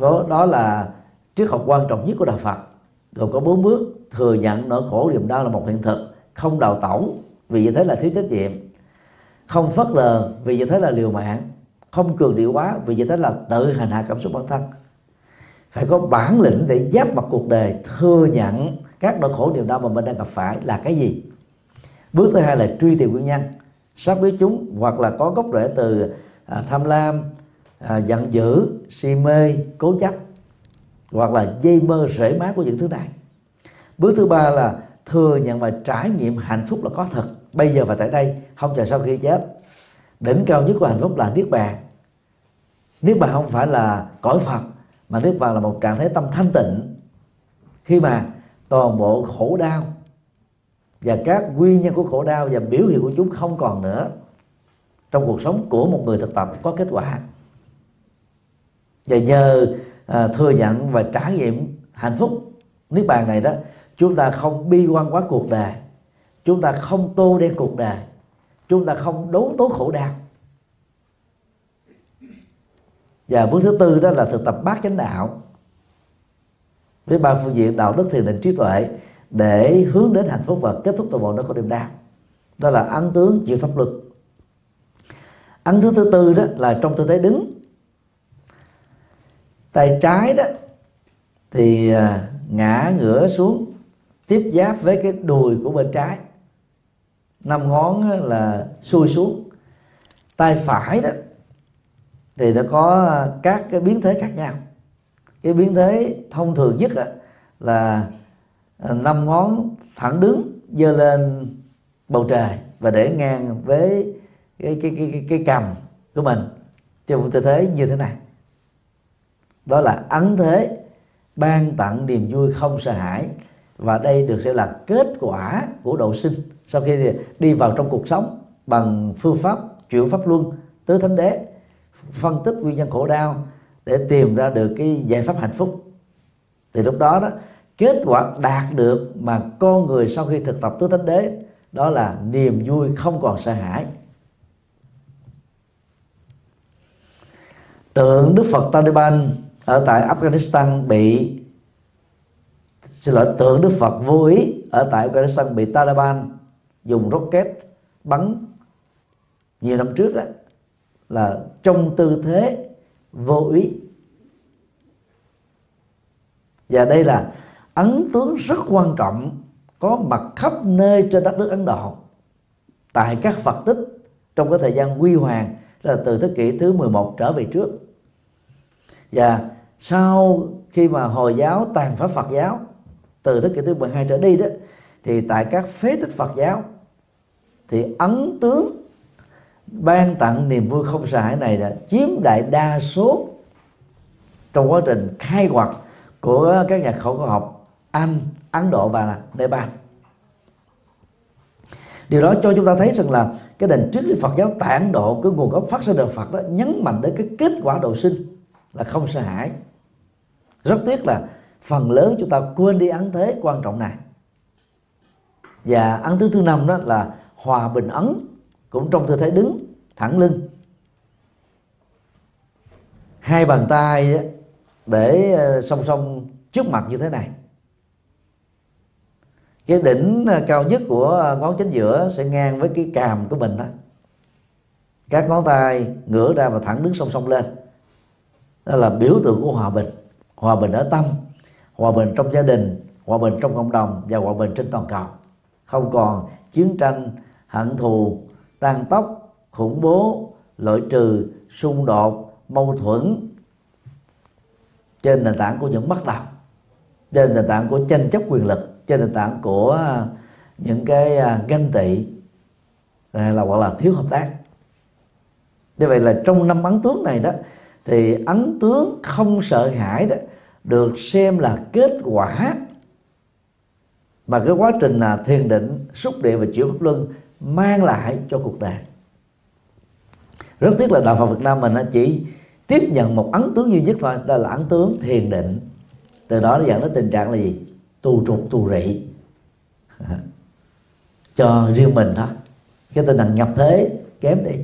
Đó, đó là triết học quan trọng nhất của đạo Phật. Gồm có bốn bước thừa nhận nỗi khổ niềm đau là một hiện thực không đào tẩu vì như thế là thiếu trách nhiệm. Không phớt lờ vì như thế là liều mạng. Không cường điệu quá vì như thế là tự hành hạ cảm xúc bản thân. Phải có bản lĩnh để giáp mặt cuộc đời thừa nhận các nỗi khổ niềm đau mà mình đang gặp phải là cái gì. Bước thứ hai là truy tìm nguyên nhân sát biết chúng hoặc là có gốc rễ từ à, tham lam à, giận dữ si mê cố chấp hoặc là dây mơ rễ má của những thứ này. Bước thứ ba là thừa nhận và trải nghiệm hạnh phúc là có thật. Bây giờ và tại đây không chờ sau khi chết. Đỉnh cao nhất của hạnh phúc là niết bàn. Niết bàn không phải là cõi phật mà niết bàn là một trạng thái tâm thanh tịnh. Khi mà toàn bộ khổ đau và các nguyên nhân của khổ đau và biểu hiện của chúng không còn nữa. Trong cuộc sống của một người thực tập có kết quả. Và nhờ à, thừa nhận và trải nghiệm hạnh phúc niết bàn này đó chúng ta không bi quan quá cuộc đời. Chúng ta không tô đen cuộc đời. Chúng ta không đấu tố khổ đau. Và bước thứ tư đó là thực tập bát chánh đạo. Với ba phương diện đạo đức thiền định trí tuệ để hướng đến hạnh phúc và kết thúc toàn bộ nó có niềm đau đó là ấn tướng chịu pháp luật. Ấn thứ thứ tư đó là trong tư thế đứng. Tay trái đó thì à, ngã ngửa xuống, tiếp giáp với cái đùi của bên trái. Năm ngón là xuôi xuống. Tay phải đó thì nó có các cái biến thế khác nhau. Cái biến thế thông thường nhất là À, năm ngón thẳng đứng giơ lên bầu trời và để ngang với cái cái cái cái, cái cầm của mình. Trong một tư thế như thế này. Đó là ấn thế ban tặng niềm vui không sợ hãi. Và đây được sẽ là kết quả của độ sinh sau khi đi vào trong cuộc sống bằng phương pháp chuyển pháp luân tứ thánh đế phân tích nguyên nhân khổ đau để tìm ra được cái giải pháp hạnh phúc. Thì lúc đó đó kết quả đạt được mà con người sau khi thực tập tứ thánh đế đó là niềm vui không còn sợ hãi. Tượng đức phật taliban ở tại afghanistan bị xin lỗi tượng đức phật vô ý ở tại afghanistan bị taliban dùng rocket bắn nhiều năm trước đó, là trong tư thế vô ý. Và đây là ấn tướng rất quan trọng, có mặt khắp nơi trên đất nước Ấn Độ. Tại các Phật tích, trong cái thời gian quy hoàng là từ thế kỷ thứ 11 trở về trước. Và sau khi mà hồi giáo tàn phá Phật giáo, từ thế kỷ thứ 12 trở đi đó, thì tại các phế tích Phật giáo, thì ấn tướng ban tặng niềm vui không sợ hãi này là chiếm đại đa số trong quá trình khai quật của các nhà khảo cổ học anh, Ấn Độ và Nepal. Điều đó cho chúng ta thấy rằng là cái nền triết lý Phật giáo tại Ấn Độ cái nguồn gốc phát sinh đời Phật đó nhấn mạnh đến cái kết quả độ sinh là không sợ hãi. Rất tiếc là phần lớn chúng ta quên đi ấn thế quan trọng này. Và ấn thứ thứ năm đó là hòa bình ấn cũng trong tư thế đứng thẳng lưng hai bàn tay để ờ, song song trước mặt như thế này cái đỉnh ờ, cao nhất của ờ, ngón chính giữa sẽ ngang với cái càm của mình đó. Các ngón tay ngửa ra và thẳng đứng song song lên. Đó là biểu tượng của hòa bình. Hòa bình ở tâm, hòa bình trong gia đình, hòa bình trong cộng đồng và hòa bình trên toàn cầu. Không còn chiến tranh, hận thù tan tóc, khủng bố, loại trừ, xung đột, mâu thuẫn trên nền tảng của những bất đồng trên nền tảng của tranh chấp quyền lực trên nền tảng của à, những cái à, ganh tị à, là hoặc là thiếu hợp tác. Như vậy là trong năm ấn tướng này đó, thì ấn tướng không sợ hãi đó được xem là kết quả mà cái quá trình là thiền định, xúc địa và chuyển pháp luân mang lại cho cuộc đời. Rất tiếc là đạo Phật Việt Nam mình chỉ tiếp nhận một ấn tướng duy nhất thôi, đó là ấn tướng thiền định. Từ đó nó dẫn đến tình trạng là gì? Tu trục, tu rị. [LAUGHS] Cho riêng mình đó. Cái tinh thần nhập thế, kém đi.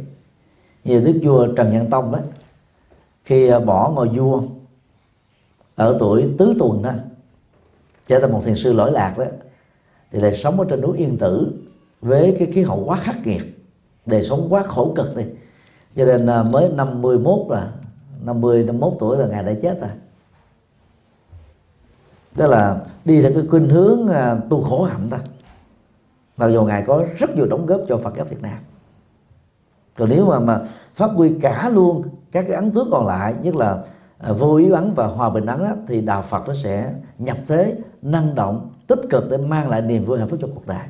Như đức vua trần nhân tông đó, khi à, bỏ ngôi vua ở tuổi tứ tuần đó, trở thành một thiền sư lỗi lạc đó, thì lại sống ở trên núi yên tử với cái khí hậu quá khắc nghiệt, đời sống quá khổ cực đi. Cho nên à, mới 51 là 50 51 tuổi là ngài đã chết rồi đó là đi theo cái khuynh hướng à, tu khổ hạnh ta, mặc dù ngài có rất nhiều đóng góp cho Phật giáo Việt Nam. Còn nếu mà mà phát huy cả luôn các cái ấn tướng còn lại nhất là à, vô ý ấn và hòa bình ấn đó, thì đạo Phật nó sẽ nhập thế năng động tích cực để mang lại niềm vui hạnh phúc cho cuộc đời.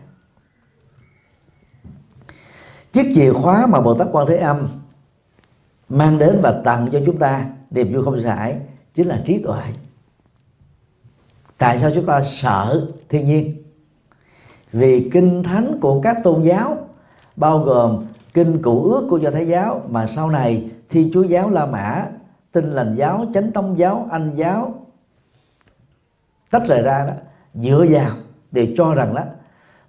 Chiếc chìa khóa mà Bồ Tát Quan Thế Âm mang đến và tặng cho chúng ta niềm vui không sợ hãi chính là trí tuệ tại sao chúng ta sợ? Thiên nhiên. Vì kinh thánh của các tôn giáo bao gồm kinh cựu ước của do thái giáo mà sau này thiên chúa giáo la mã tinh lành giáo chánh tông giáo anh giáo tách rời ra đó dựa vào đều cho rằng đó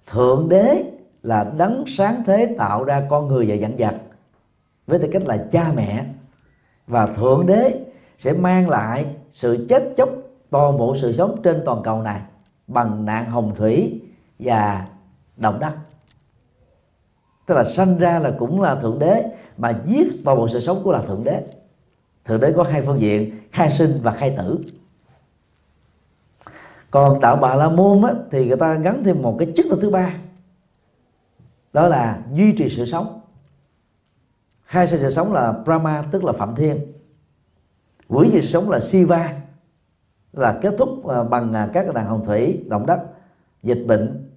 thượng đế là đấng sáng thế tạo ra con người và dặn dặt với tư cách là cha mẹ. Và thượng đế sẽ mang lại sự chết chóc toàn bộ sự sống trên toàn cầu này bằng nạn hồng thủy và động đất. Tức là sanh ra là cũng là thượng đế mà giết toàn bộ sự sống của là thượng đế. Thượng đế có hai phương diện khai sinh và khai tử. Còn đạo bà la môn á, thì người ta gắn thêm một cái chức năng thứ ba. Đó là duy trì sự sống. Khai sinh sự sống là Brahma tức là Phạm Thiên. Quỷ gì sống là Siva là kết thúc à, bằng à, các đàn hồng thủy động đất dịch bệnh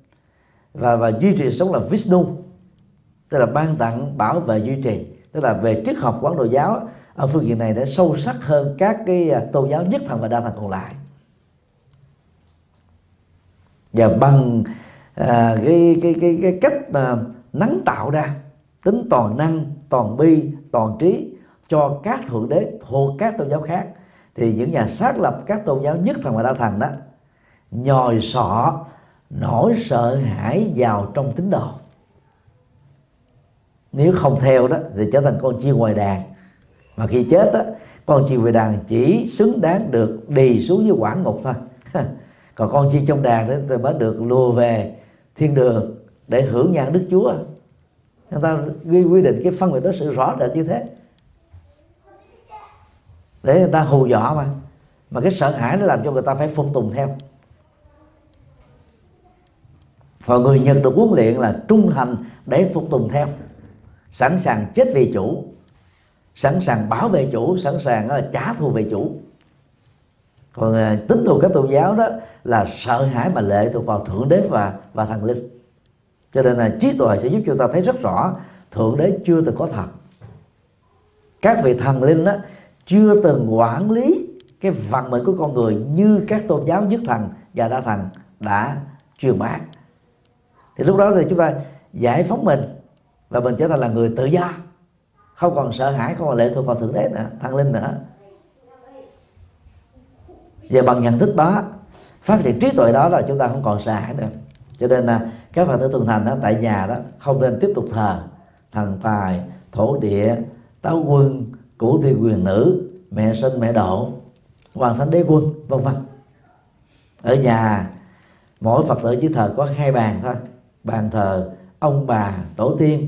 và và duy trì sống là Vishnu tức là ban tặng bảo vệ duy trì. Tức là về triết học quán đồ giáo ở phương diện này đã sâu sắc hơn các cái à, tôn giáo nhất thần và đa thần còn lại. Và bằng à, cái, cái cái cái cách à, nắng tạo ra tính toàn năng toàn bi toàn trí cho các thượng đế thuộc các tôn giáo khác thì những nhà xác lập các tôn giáo nhất thần và đa thần đó nhòi sọ, nỗi sợ hãi vào trong tín đồ. Nếu không theo đó, thì trở thành con chiên ngoài đàn. Mà khi chết á con chiên ngoài đàn chỉ xứng đáng được đi xuống với quảng ngục thôi. [LAUGHS] Còn con chiên trong đàn đó, thì mới được lùa về thiên đường để hưởng nhan đức chúa. Người ta ghi quy định cái phân biệt đối xử rõ rệt như thế để người ta hù dọa mà. Mà cái sợ hãi nó làm cho người ta phải phục tùng theo. Và người Nhật được huấn luyện là trung thành để phục tùng theo. Sẵn sàng chết vì chủ. Sẵn sàng bảo vệ chủ. Sẵn sàng là trả thù về chủ. Còn à, tín đồ các tôn giáo đó là sợ hãi mà lệ thuộc vào thượng đế và và thần linh. Cho nên là trí tuệ sẽ giúp chúng ta thấy rất rõ thượng đế chưa từng có thật. Các vị thần linh đó chưa từng quản lý cái vận mệnh của con người như các tôn giáo nhất thần và đa thần đã truyền bá. Thì lúc đó thì chúng ta giải phóng mình và mình trở thành là người tự do. Không còn sợ hãi, không còn lệ thuộc vào thượng đế nữa thần linh nữa. Và bằng nhận thức đó, phát triển trí tuệ đó là chúng ta không còn sợ hãi nữa. Cho nên là các phật tử tuần thành đó, tại nhà đó, không nên tiếp tục thờ thần tài, thổ địa, táo quân cửu thiên quyền nữ, mẹ sinh mẹ độ hoàng thánh đế quân, vân vân. Ở nhà, mỗi phật tử chỉ thờ có hai bàn thôi. Bàn thờ ông bà tổ tiên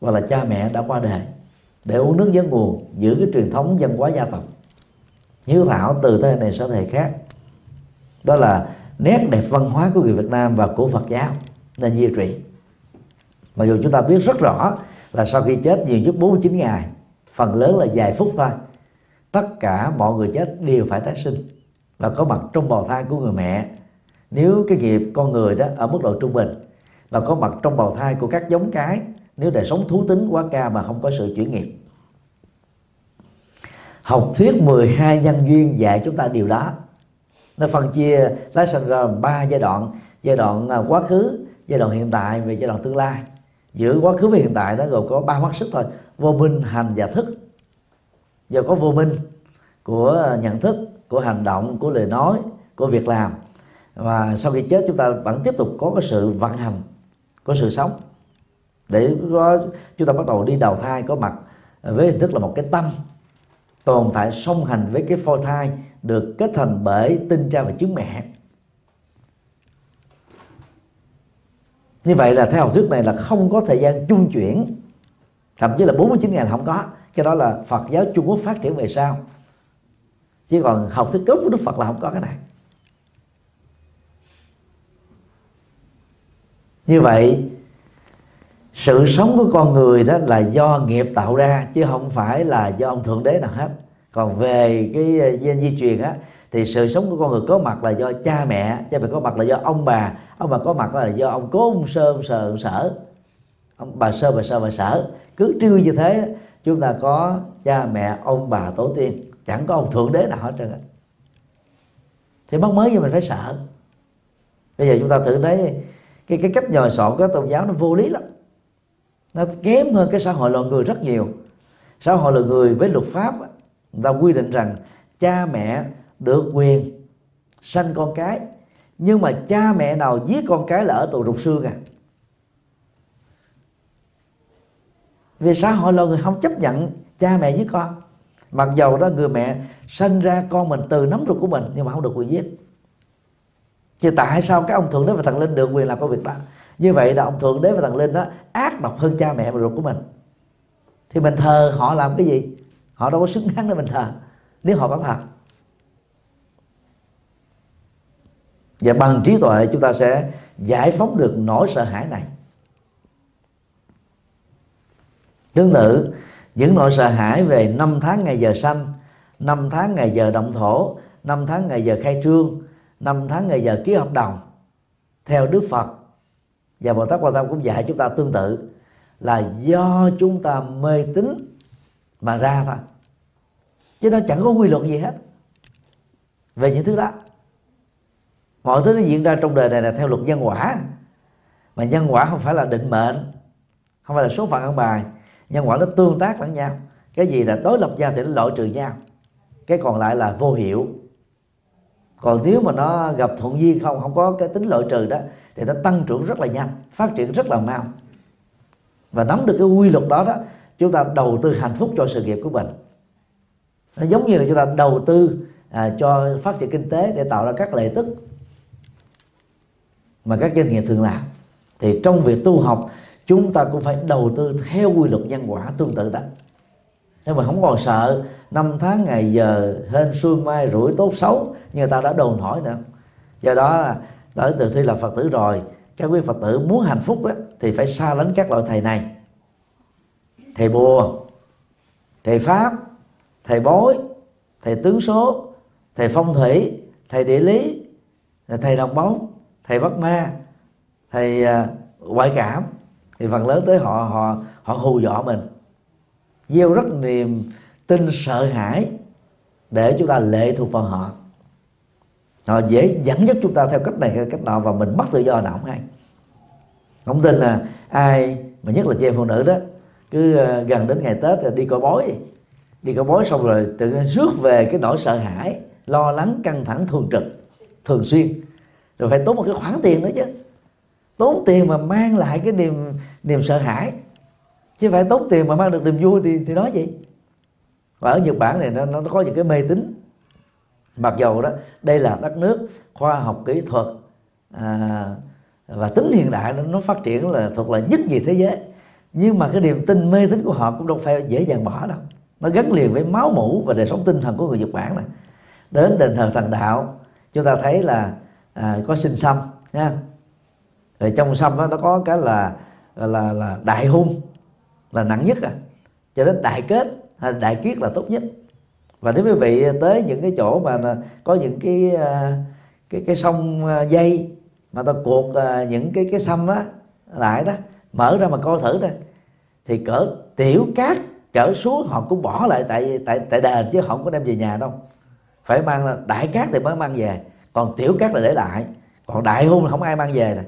hoặc là cha mẹ đã qua đời. Để uống nước dân nguồn giữ cái truyền thống văn hóa gia tộc. Hiếu thảo từ thế này sang thế khác. Đó là nét đẹp văn hóa của người Việt Nam và của Phật giáo nên duy trì. Mặc dù chúng ta biết rất rõ là sau khi chết nhiều nhất 49 ngày phần lớn là vài phút thôi. Tất cả mọi người chết đều phải tái sinh và có mặt trong bào thai của người mẹ. Nếu cái nghiệp con người đó ở mức độ trung bình và có mặt trong bào thai của các giống cái, nếu đời sống thú tính quá cao mà không có sự chuyển nghiệp. Học thuyết 12 nhân duyên dạy chúng ta điều đó. Nó phân chia tái sinh ra ba giai đoạn giai đoạn à, quá khứ, giai đoạn hiện tại và giai đoạn tương lai. Giữa quá khứ và hiện tại nó gồm có ba mắt sức thôi vô minh hành và thức. Do có vô minh của nhận thức, của hành động, của lời nói, của việc làm. Và sau khi chết chúng ta vẫn tiếp tục có cái sự vận hành, có sự sống. Để đó chúng ta bắt đầu đi đầu thai có mặt với hình thức là một cái tâm tồn tại song hành với cái phôi thai được kết thành bởi tinh cha và trứng mẹ. Như vậy là theo học thuyết này là không có thời gian trung chuyển thậm chí là 49 ngày là không có. Cái đó là Phật giáo Trung Quốc phát triển về sau. Chứ còn học thuyết gốc của Đức Phật là không có cái này. Như vậy, sự sống của con người đó là do nghiệp tạo ra, chứ không phải là do ông thượng đế nào hết. Còn về cái ờ, gen di truyền á, thì sự sống của con người có mặt là do cha mẹ cha mẹ có mặt là do ông bà ông bà có mặt là do ông cố ông sơ, ông sờ, ông sở ông bà sơ bà sơ, bà sở, cứ trưa như thế, chúng ta có cha, mẹ, ông, bà, tổ tiên, chẳng có ông thượng đế nào hết trơn á. Thì mất mới gì mình phải sợ. Bây giờ chúng ta thử thấy cái cái cách nhồi sọ của tôn giáo nó vô lý lắm. Nó kém hơn cái xã hội loài người rất nhiều. Xã hội loài người với luật pháp người ta quy định rằng cha, mẹ được quyền sanh con cái, nhưng mà cha, mẹ nào giết con cái là ở tù rục xương à. Vì xã hội loài người không chấp nhận cha mẹ với con. Mặc dầu đó người mẹ sinh ra con mình từ nấm ruột của mình, nhưng mà không được quyền giết. Chứ tại sao các ông thượng đế và thần linh được quyền làm công việc đó? Như vậy là ông thượng đế và thần linh đó ác độc hơn cha mẹ và ruột của mình. Thì mình thờ họ làm cái gì? Họ đâu có xứng đáng để mình thờ, nếu họ có thật. Và bằng trí tuệ chúng ta sẽ giải phóng được nỗi sợ hãi này. Tương tự, những nỗi sợ hãi về năm tháng ngày giờ sanh, năm tháng ngày giờ động thổ, năm tháng ngày giờ khai trương, năm tháng ngày giờ ký hợp đồng theo Đức Phật. Và Bồ Tát Quan Tâm cũng dạy chúng ta tương tự, là do chúng ta mê tín mà ra thôi. Chứ nó chẳng có quy luật gì hết. Về những thứ đó, mọi thứ nó diễn ra trong đời này là theo luật nhân quả. Mà nhân quả không phải là định mệnh, không phải là số phận ăn bài nhân quả nó tương tác lẫn nhau. Cái gì là đối lập nhau thì nó loại trừ nhau. Cái còn lại là vô hiệu còn nếu mà nó gặp thuận duyên không không có cái tính loại trừ đó thì nó tăng trưởng rất là nhanh phát triển rất là mau. Và nắm được cái quy luật đó đó chúng ta đầu tư hạnh phúc cho sự nghiệp của mình. Nó giống như là chúng ta đầu tư à, cho phát triển kinh tế để tạo ra các lợi tức mà các doanh nghiệp thường làm. Thì trong việc tu học chúng ta cũng phải đầu tư theo quy luật nhân quả tương tự đó. Nhưng mà không còn sợ năm tháng ngày giờ hên xuôi mai rủi tốt xấu như người ta đã đồn hỏi nữa. Do đó là ở từ khi là phật tử rồi các quý phật tử muốn hạnh phúc đó, thì phải xa lánh các loại thầy này. Thầy bùa thầy pháp thầy bói thầy tướng số thầy phong thủy thầy địa lý thầy đồng bóng thầy bắt ma thầy à, ngoại cảm thì phần lớn tới họ họ họ hù dọa mình. Gieo rất niềm tin sợ hãi để chúng ta lệ thuộc vào họ. Họ dễ dẫn dắt chúng ta theo cách này hay cách nọ và mình mất tự do nào không hay. Không tin là ai mà nhất là chị em phụ nữ đó, cứ ờ, gần đến ngày tết thì đi coi bói. Đi coi bói xong rồi tự nhiên rước về cái nỗi sợ hãi, lo lắng, căng thẳng, thường trực, thường xuyên. Rồi phải tốn một cái khoản tiền nữa chứ tốn tiền mà mang lại cái niềm niềm sợ hãi. Chứ phải tốn tiền mà mang được niềm vui thì thì nói gì? Và ở Nhật Bản này nó nó có những cái mê tín. Mặc dầu đó đây là đất nước khoa học kỹ thuật à, và tính hiện đại nó, nó phát triển là thuộc là nhất gì thế giới. Nhưng mà cái niềm tin mê tín của họ cũng đâu phải dễ dàng bỏ đâu. Nó gắn liền với máu mủ và đời sống tinh thần của người Nhật Bản này. Đến đền thờ thần đạo chúng ta thấy là à, có sinh xăm nha rồi trong sâm đó nó có cái là là là đại hung, là nặng nhất à. Cho đến đại kết, hay đại kiết là tốt nhất. Và nếu quý vị tới những cái chỗ mà có những cái à, cái cái sông à, dây mà ta cuột à, những cái cái sâm đó lại đó, mở ra mà coi thử thôi, thì cỡ tiểu cát cỡ xuống, họ cũng bỏ lại tại tại tại đền chứ họ không có đem về nhà đâu. Phải mang đại cát thì mới mang về, còn tiểu cát là để lại. Còn đại hung là không ai mang về này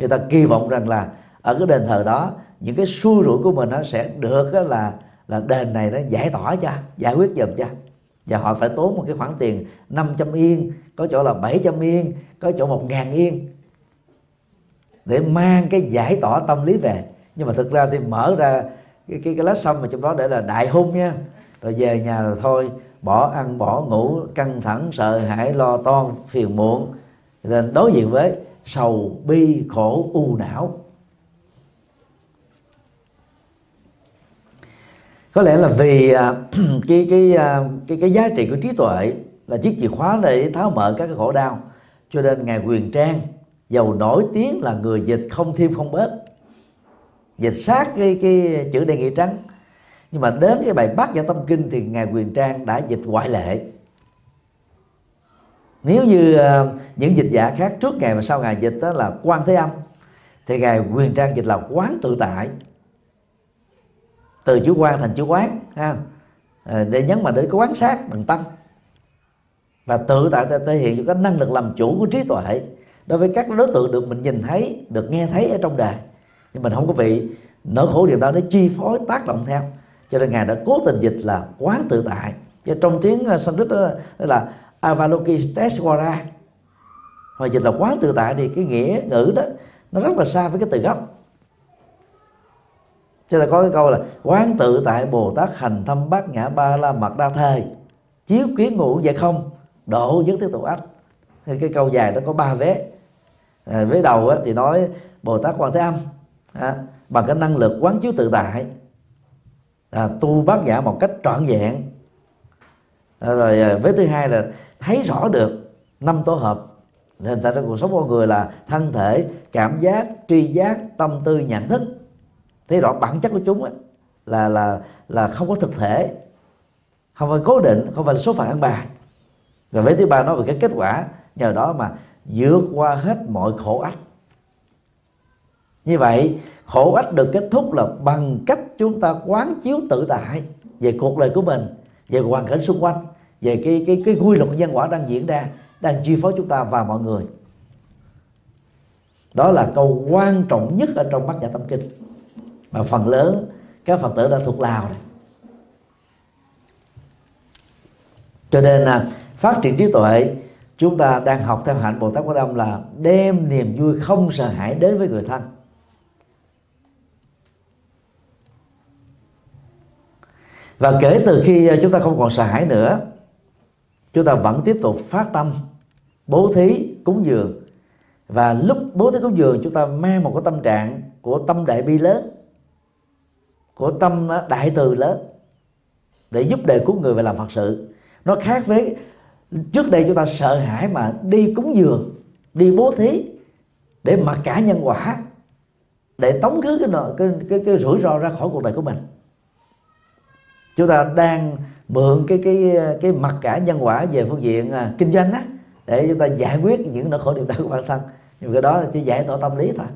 người ta kỳ vọng rằng là ở cái đền thờ đó những cái xui rủi của mình nó sẽ được là là đền này nó giải tỏa cho giải quyết giùm cho. Và họ phải tốn một cái khoản tiền 500 yên có chỗ là 700 yên có chỗ một ngàn yên để mang cái giải tỏa tâm lý về. Nhưng mà thực ra thì mở ra cái cái, cái lá sâm mà trong đó để là đại hung nha. Rồi về nhà rồi thôi bỏ ăn bỏ ngủ căng thẳng sợ hãi lo toan phiền muộn nên đối diện với sầu bi khổ u não. Có lẽ là vì à, [CLEARS THROAT] cái cái à, cái cái giá trị của trí tuệ là chiếc chìa khóa để tháo mở các cái khổ đau. Cho nên ngài quyền trang giàu nổi tiếng là người dịch không thêm không bớt. Dịch sát cái cái chữ đề nghị trắng. Nhưng mà đến cái bài bát giả tâm kinh thì ngài quyền trang đã dịch ngoại lệ nếu như uh, những dịch giả khác trước ngày và sau ngày dịch đó là quan thế âm thì ngài quyền trang dịch là quán tự tại. Từ chữ quan thành chữ quán ha. Ờ, để nhấn mạnh đến cái quán sát bằng tâm. Và tự tại thể hiện cho cái năng lực làm chủ của trí tuệ. Đối với các đối tượng được mình nhìn thấy được nghe thấy ở trong đời. Nhưng mình không có bị nỗi khổ điều đó để chi phối tác động theo. Cho nên ngài đã cố tình dịch là quán tự tại. Cho trong tiếng uh, Sanskrit đó là Avalokiteshvara hoặc dịch là quán tự tại thì cái nghĩa ngữ đó nó rất là xa với cái từ gốc. Cho nên có cái câu là quán tự tại bồ tát hành thâm bát nhã ba la mật đa thề chiếu kiến ngũ vậy không? Độ nhất thiết tục ách. Thì cái câu dài đó có ba vế. À, vế đầu á, thì nói bồ tát quan thế âm à, bằng cái năng lực quán chiếu tự tại. À, tu bát nhã một cách trọn vẹn. À, rồi à, vế thứ hai là thấy rõ được năm tổ hợp. Nên ta trong cuộc sống con người là thân thể cảm giác tri giác tâm tư nhận thức. Thấy rõ bản chất của chúng ấy, là là là không có thực thể không phải cố định không phải là số phận ăn bài. Và với thứ ba nói về cái kết quả nhờ đó mà vượt qua hết mọi khổ ách. Như vậy khổ ách được kết thúc là bằng cách chúng ta quán chiếu tự tại về cuộc đời của mình về hoàn cảnh xung quanh về cái cái cái quy luật nhân quả đang diễn ra, đang chi phối chúng ta và mọi người. Đó là câu quan trọng nhất ở trong bát nhã tâm kinh. Mà phần lớn các phật tử đã thuộc lào này cho nên là phát triển trí tuệ, chúng ta đang học theo hạnh bồ tát quan âm là đem niềm vui không sợ hãi đến với người thân. Và kể từ khi chúng ta không còn sợ hãi nữa chúng ta vẫn tiếp tục phát tâm bố thí cúng dường. Và lúc bố thí cúng dường chúng ta mang một cái tâm trạng của tâm đại bi lớn của tâm ờ, đại từ lớn để giúp đời cứu người và làm phật sự. Nó khác với trước đây chúng ta sợ hãi mà đi cúng dường đi bố thí để mặc cả nhân quả để tống khứ cái, cái, cái, cái rủi ro ra khỏi cuộc đời của mình. Chúng ta đang mượn cái cái cái mặt cả nhân quả về phương diện à, kinh doanh á để chúng ta giải quyết những nỗi khổ niềm đau của bản thân. Nhưng cái đó là chỉ giải tỏa tâm lý thôi.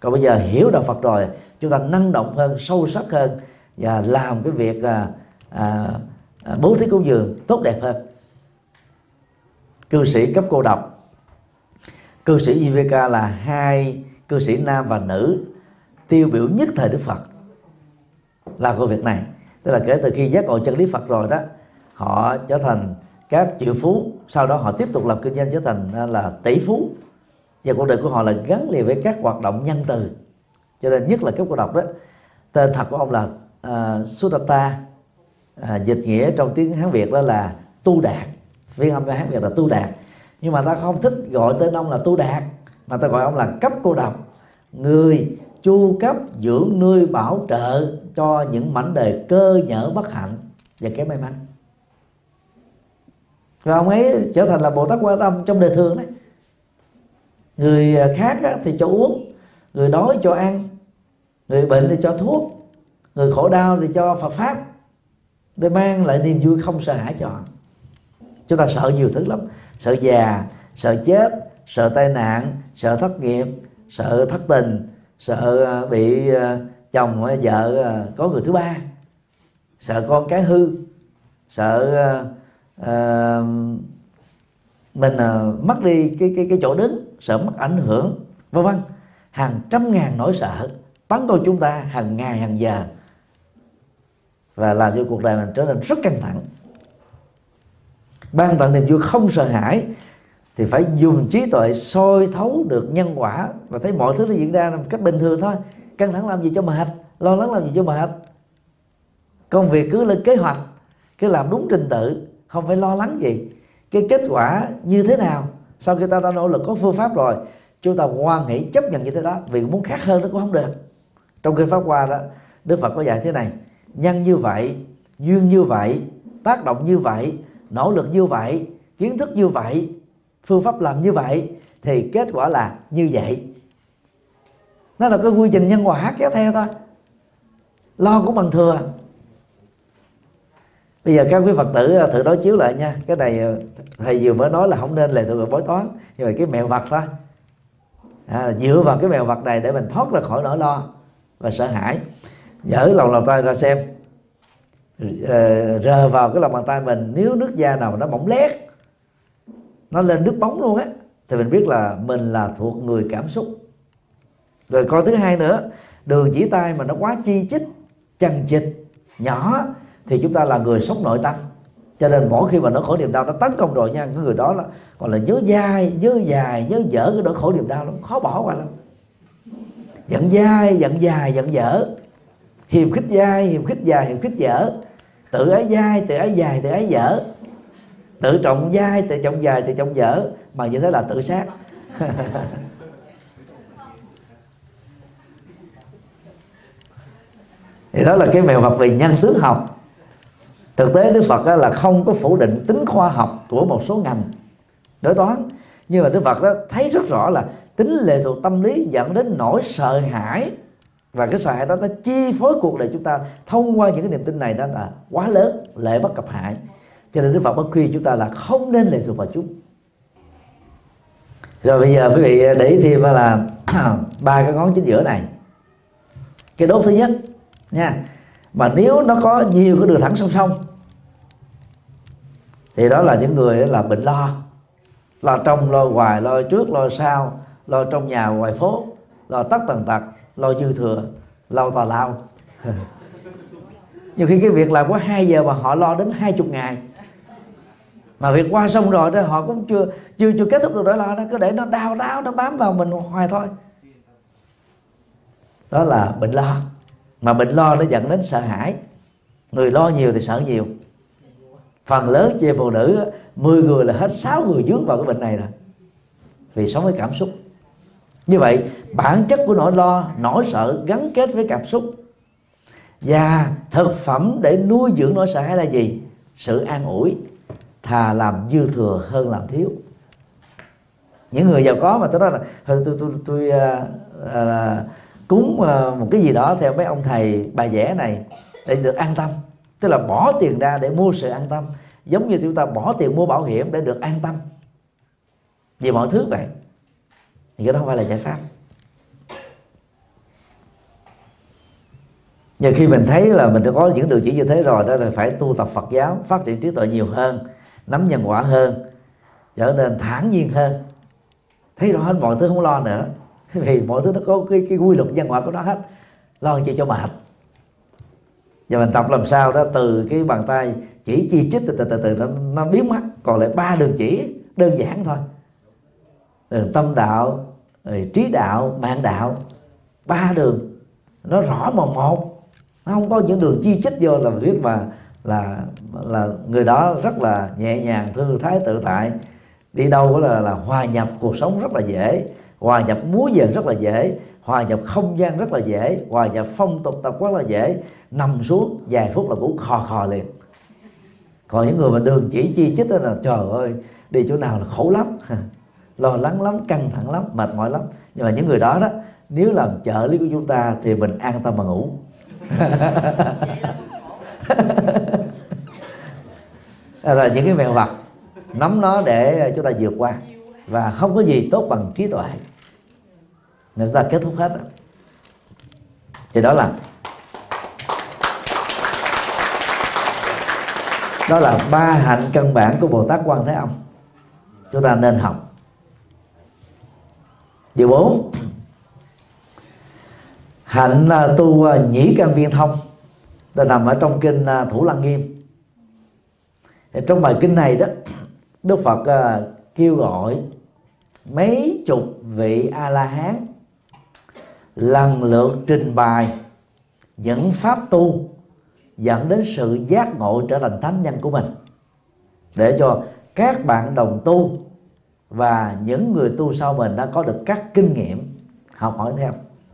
Còn bây giờ hiểu đạo Phật rồi chúng ta năng động hơn sâu sắc hơn và làm cái việc à, à, à, bố thí cúng dường tốt đẹp hơn. Cư sĩ cấp cô độc. Cư sĩ IVK là hai cư sĩ nam và nữ tiêu biểu nhất thời Đức Phật. Làm công việc này tức là kể từ khi giác ngộ chân lý Phật rồi đó họ trở thành các triệu phú. Sau đó họ tiếp tục làm kinh doanh trở thành à, là tỷ phú. Và cuộc đời của họ là gắn liền với các hoạt động nhân từ. Cho nên nhất là cấp cô độc đó tên thật của ông là uh, Sudata. Uh, dịch nghĩa trong tiếng Hán Việt đó là tu đạt. Phiên âm Hán Việt là tu đạt. Nhưng mà ta không thích gọi tên ông là tu đạt mà ta gọi ông là cấp cô độc. Người chu cấp dưỡng nuôi bảo trợ cho những mảnh đời cơ nhở bất hạnh. Và kém may mắn. Và ông ấy trở thành là bồ tát quan tâm trong đời thường đấy. Người khác thì cho uống, người đói cho ăn, người bệnh thì cho thuốc, người khổ đau thì cho phật pháp. Để mang lại niềm vui không sợ hãi cho họ. Chúng ta sợ nhiều thứ lắm. Sợ già, sợ chết, sợ tai nạn, sợ thất nghiệp, sợ thất tình sợ à, bị à, chồng à, vợ có người thứ ba. Sợ con cái hư. Sợ uh, mình uh, mất đi cái cái cái chỗ đứng. Sợ mất ảnh hưởng vân vân. Hàng trăm ngàn nỗi sợ tấn công chúng ta hàng ngày hàng giờ. Và làm cho cuộc đời mình trở nên rất căng thẳng. Ban tặng niềm vui không sợ hãi thì phải dùng trí tuệ soi thấu được nhân quả và thấy mọi thứ nó diễn ra một cách bình thường thôi. Căng thẳng làm gì cho mệt, lo lắng làm gì cho mệt. Công việc cứ lên kế hoạch, cứ làm đúng trình tự, không phải lo lắng gì. Cái kết quả như thế nào, sau khi ta đã nỗ lực có phương pháp rồi, chúng ta hoan hỷ chấp nhận như thế đó, vì muốn khác hơn nó cũng không được. Trong kinh pháp hoa đó, đức phật có dạy thế này, nhân như vậy, duyên như vậy, tác động như vậy, nỗ lực như vậy, kiến thức như vậy phương pháp làm như vậy thì kết quả là như vậy. Nó là cái quy trình nhân quả kéo theo thôi. Lo cũng bằng thừa. Bây giờ các quý phật tử ờ, thử đối chiếu lại nha. Cái này ờ, thầy vừa mới nói là không nên lệ thuộc vào bói toán nhưng mà cái mẹo vật thôi. À, dựa vào cái mẹo vật này để mình thoát ra khỏi nỗi lo và sợ hãi. Dở lòng lòng tay ra xem. Ờ, rờ vào cái lòng bàn tay mình nếu nước da nào nó mỏng lét nó lên nước bóng luôn á. Thì mình biết là mình là thuộc người cảm xúc. Rồi coi thứ hai nữa, đường chỉ tay mà nó quá chi chít, chằng chịch nhỏ, thì chúng ta là người sống nội tâm. Cho nên mỗi khi mà nó khổ niềm đau nó tấn công rồi nha, cái người đó là còn là nhớ dai, nhớ dài, nhớ dở cái nỗi khổ niềm đau lắm. Khó bỏ qua lắm. Giận dai, giận dài, giận dở. Hiềm khích dai, hiềm khích dài, hiềm khích dở. Tự ái dai, tự ái dài, tự ái dở tự trọng dai tự trọng dài, tự trọng dở. Mà như thế là tự sát. [LAUGHS] Thì đó là cái mèo học về nhân tướng học. Thực tế đức phật là không có phủ định tính khoa học của một số ngành. Đối toán. Nhưng mà đức phật đó thấy rất rõ là tính lệ thuộc tâm lý dẫn đến nỗi sợ hãi. Và cái sợ hãi đó nó chi phối cuộc đời chúng ta thông qua những cái niềm tin này đó là quá lớn, lệ bất cập hại cho nên đức phật bất khuyên chúng ta là không nên lệ thuộc vào chúng rồi bây giờ quý vị để ý thêm là [CLEARS THROAT] ba cái ngón chính giữa này. Cái đốt thứ nhất, nha. Mà nếu nó có nhiều cái đường thẳng song song, thì đó là những người là bệnh lo. Lo trong, lo ngoài, lo trước, lo sau, lo trong nhà, ngoài phố, lo tất tần tật, lo dư thừa, lo tà lao. [LAUGHS] Nhiều khi cái việc làm có 2 giờ mà họ lo đến hai chục ngày mà việc qua xong rồi đó, họ cũng chưa chưa chưa kết thúc được nỗi lo đó, cứ để nó đau đau nó bám vào mình hoài thôi. Đó là bệnh lo. Mà bệnh lo nó dẫn đến sợ hãi. Người lo nhiều thì sợ nhiều. Phần lớn chị phụ nữ 10 người là hết 6 người dướng vào cái bệnh này rồi. Vì sống với cảm xúc. Như vậy, bản chất của nỗi lo, nỗi sợ gắn kết với cảm xúc. Và thực phẩm để nuôi dưỡng nỗi sợ hãi là gì? Sự an ủi thà làm dư thừa hơn làm thiếu. Những người giàu có mà tôi nói là tôi tôi tôi, tôi à, à, cúng à, một cái gì đó theo mấy ông thầy bà vẽ này để được an tâm. Tức là bỏ tiền ra để mua sự an tâm. Giống như chúng ta bỏ tiền mua bảo hiểm để được an tâm. Vì mọi thứ vậy. Thì cái đó không phải là giải pháp. Nhưng khi mình thấy là mình đã có những điều chỉ như thế rồi đó là phải tu tập Phật giáo phát triển trí tuệ nhiều hơn nắm nhân quả hơn trở nên thản nhiên hơn. Thấy rõ hết mọi thứ không lo nữa [LAUGHS] vì mọi thứ nó có cái cái quy luật nhân quả của nó hết lo chi cho mệt. Và mình tập làm sao đó từ cái bàn tay chỉ chi chích từ từ từ, từ nó, nó biến mất còn lại ba đường chỉ đơn giản thôi. Đường tâm đạo rồi trí đạo mạng đạo ba đường nó rõ mà một. Nó không có những đường chi chích vô là biết mà là là người đó rất là nhẹ nhàng, thư thái, tự tại. Đi đâu cũng là là hòa nhập cuộc sống rất là dễ, hòa nhập múa giờ rất là dễ, hòa nhập không gian rất là dễ, hòa nhập phong tục tập quán là dễ. Nằm xuống vài phút là cũng khò khò liền. Còn những người mà đường chỉ chi chích đó là, trời ơi, đi chỗ nào là khổ lắm. [LAUGHS] Lo lắng lắm, căng thẳng lắm, mệt mỏi lắm. Nhưng mà những người đó đó, nếu làm trợ lý của chúng ta thì mình an tâm mà ngủ là những cái mẹo vặt. Nắm nó để chúng ta vượt qua. Và không có gì tốt bằng trí tuệ. Người ta kết thúc hết thì đó là đó là ba hạnh căn bản của bồ tát quan thế âm. Chúng ta nên học. Điều bốn. Hạnh tu nhĩ căn viên thông ta nằm ở trong kinh à, thủ lăng nghiêm. Trong bài kinh này đó, đức phật à, kêu gọi mấy chục vị a la hán lần lượt trình bày những pháp tu dẫn đến sự giác ngộ trở thành thánh nhân của mình. Để cho các bạn đồng tu và những người tu sau mình đã có được các kinh nghiệm học hỏi theo.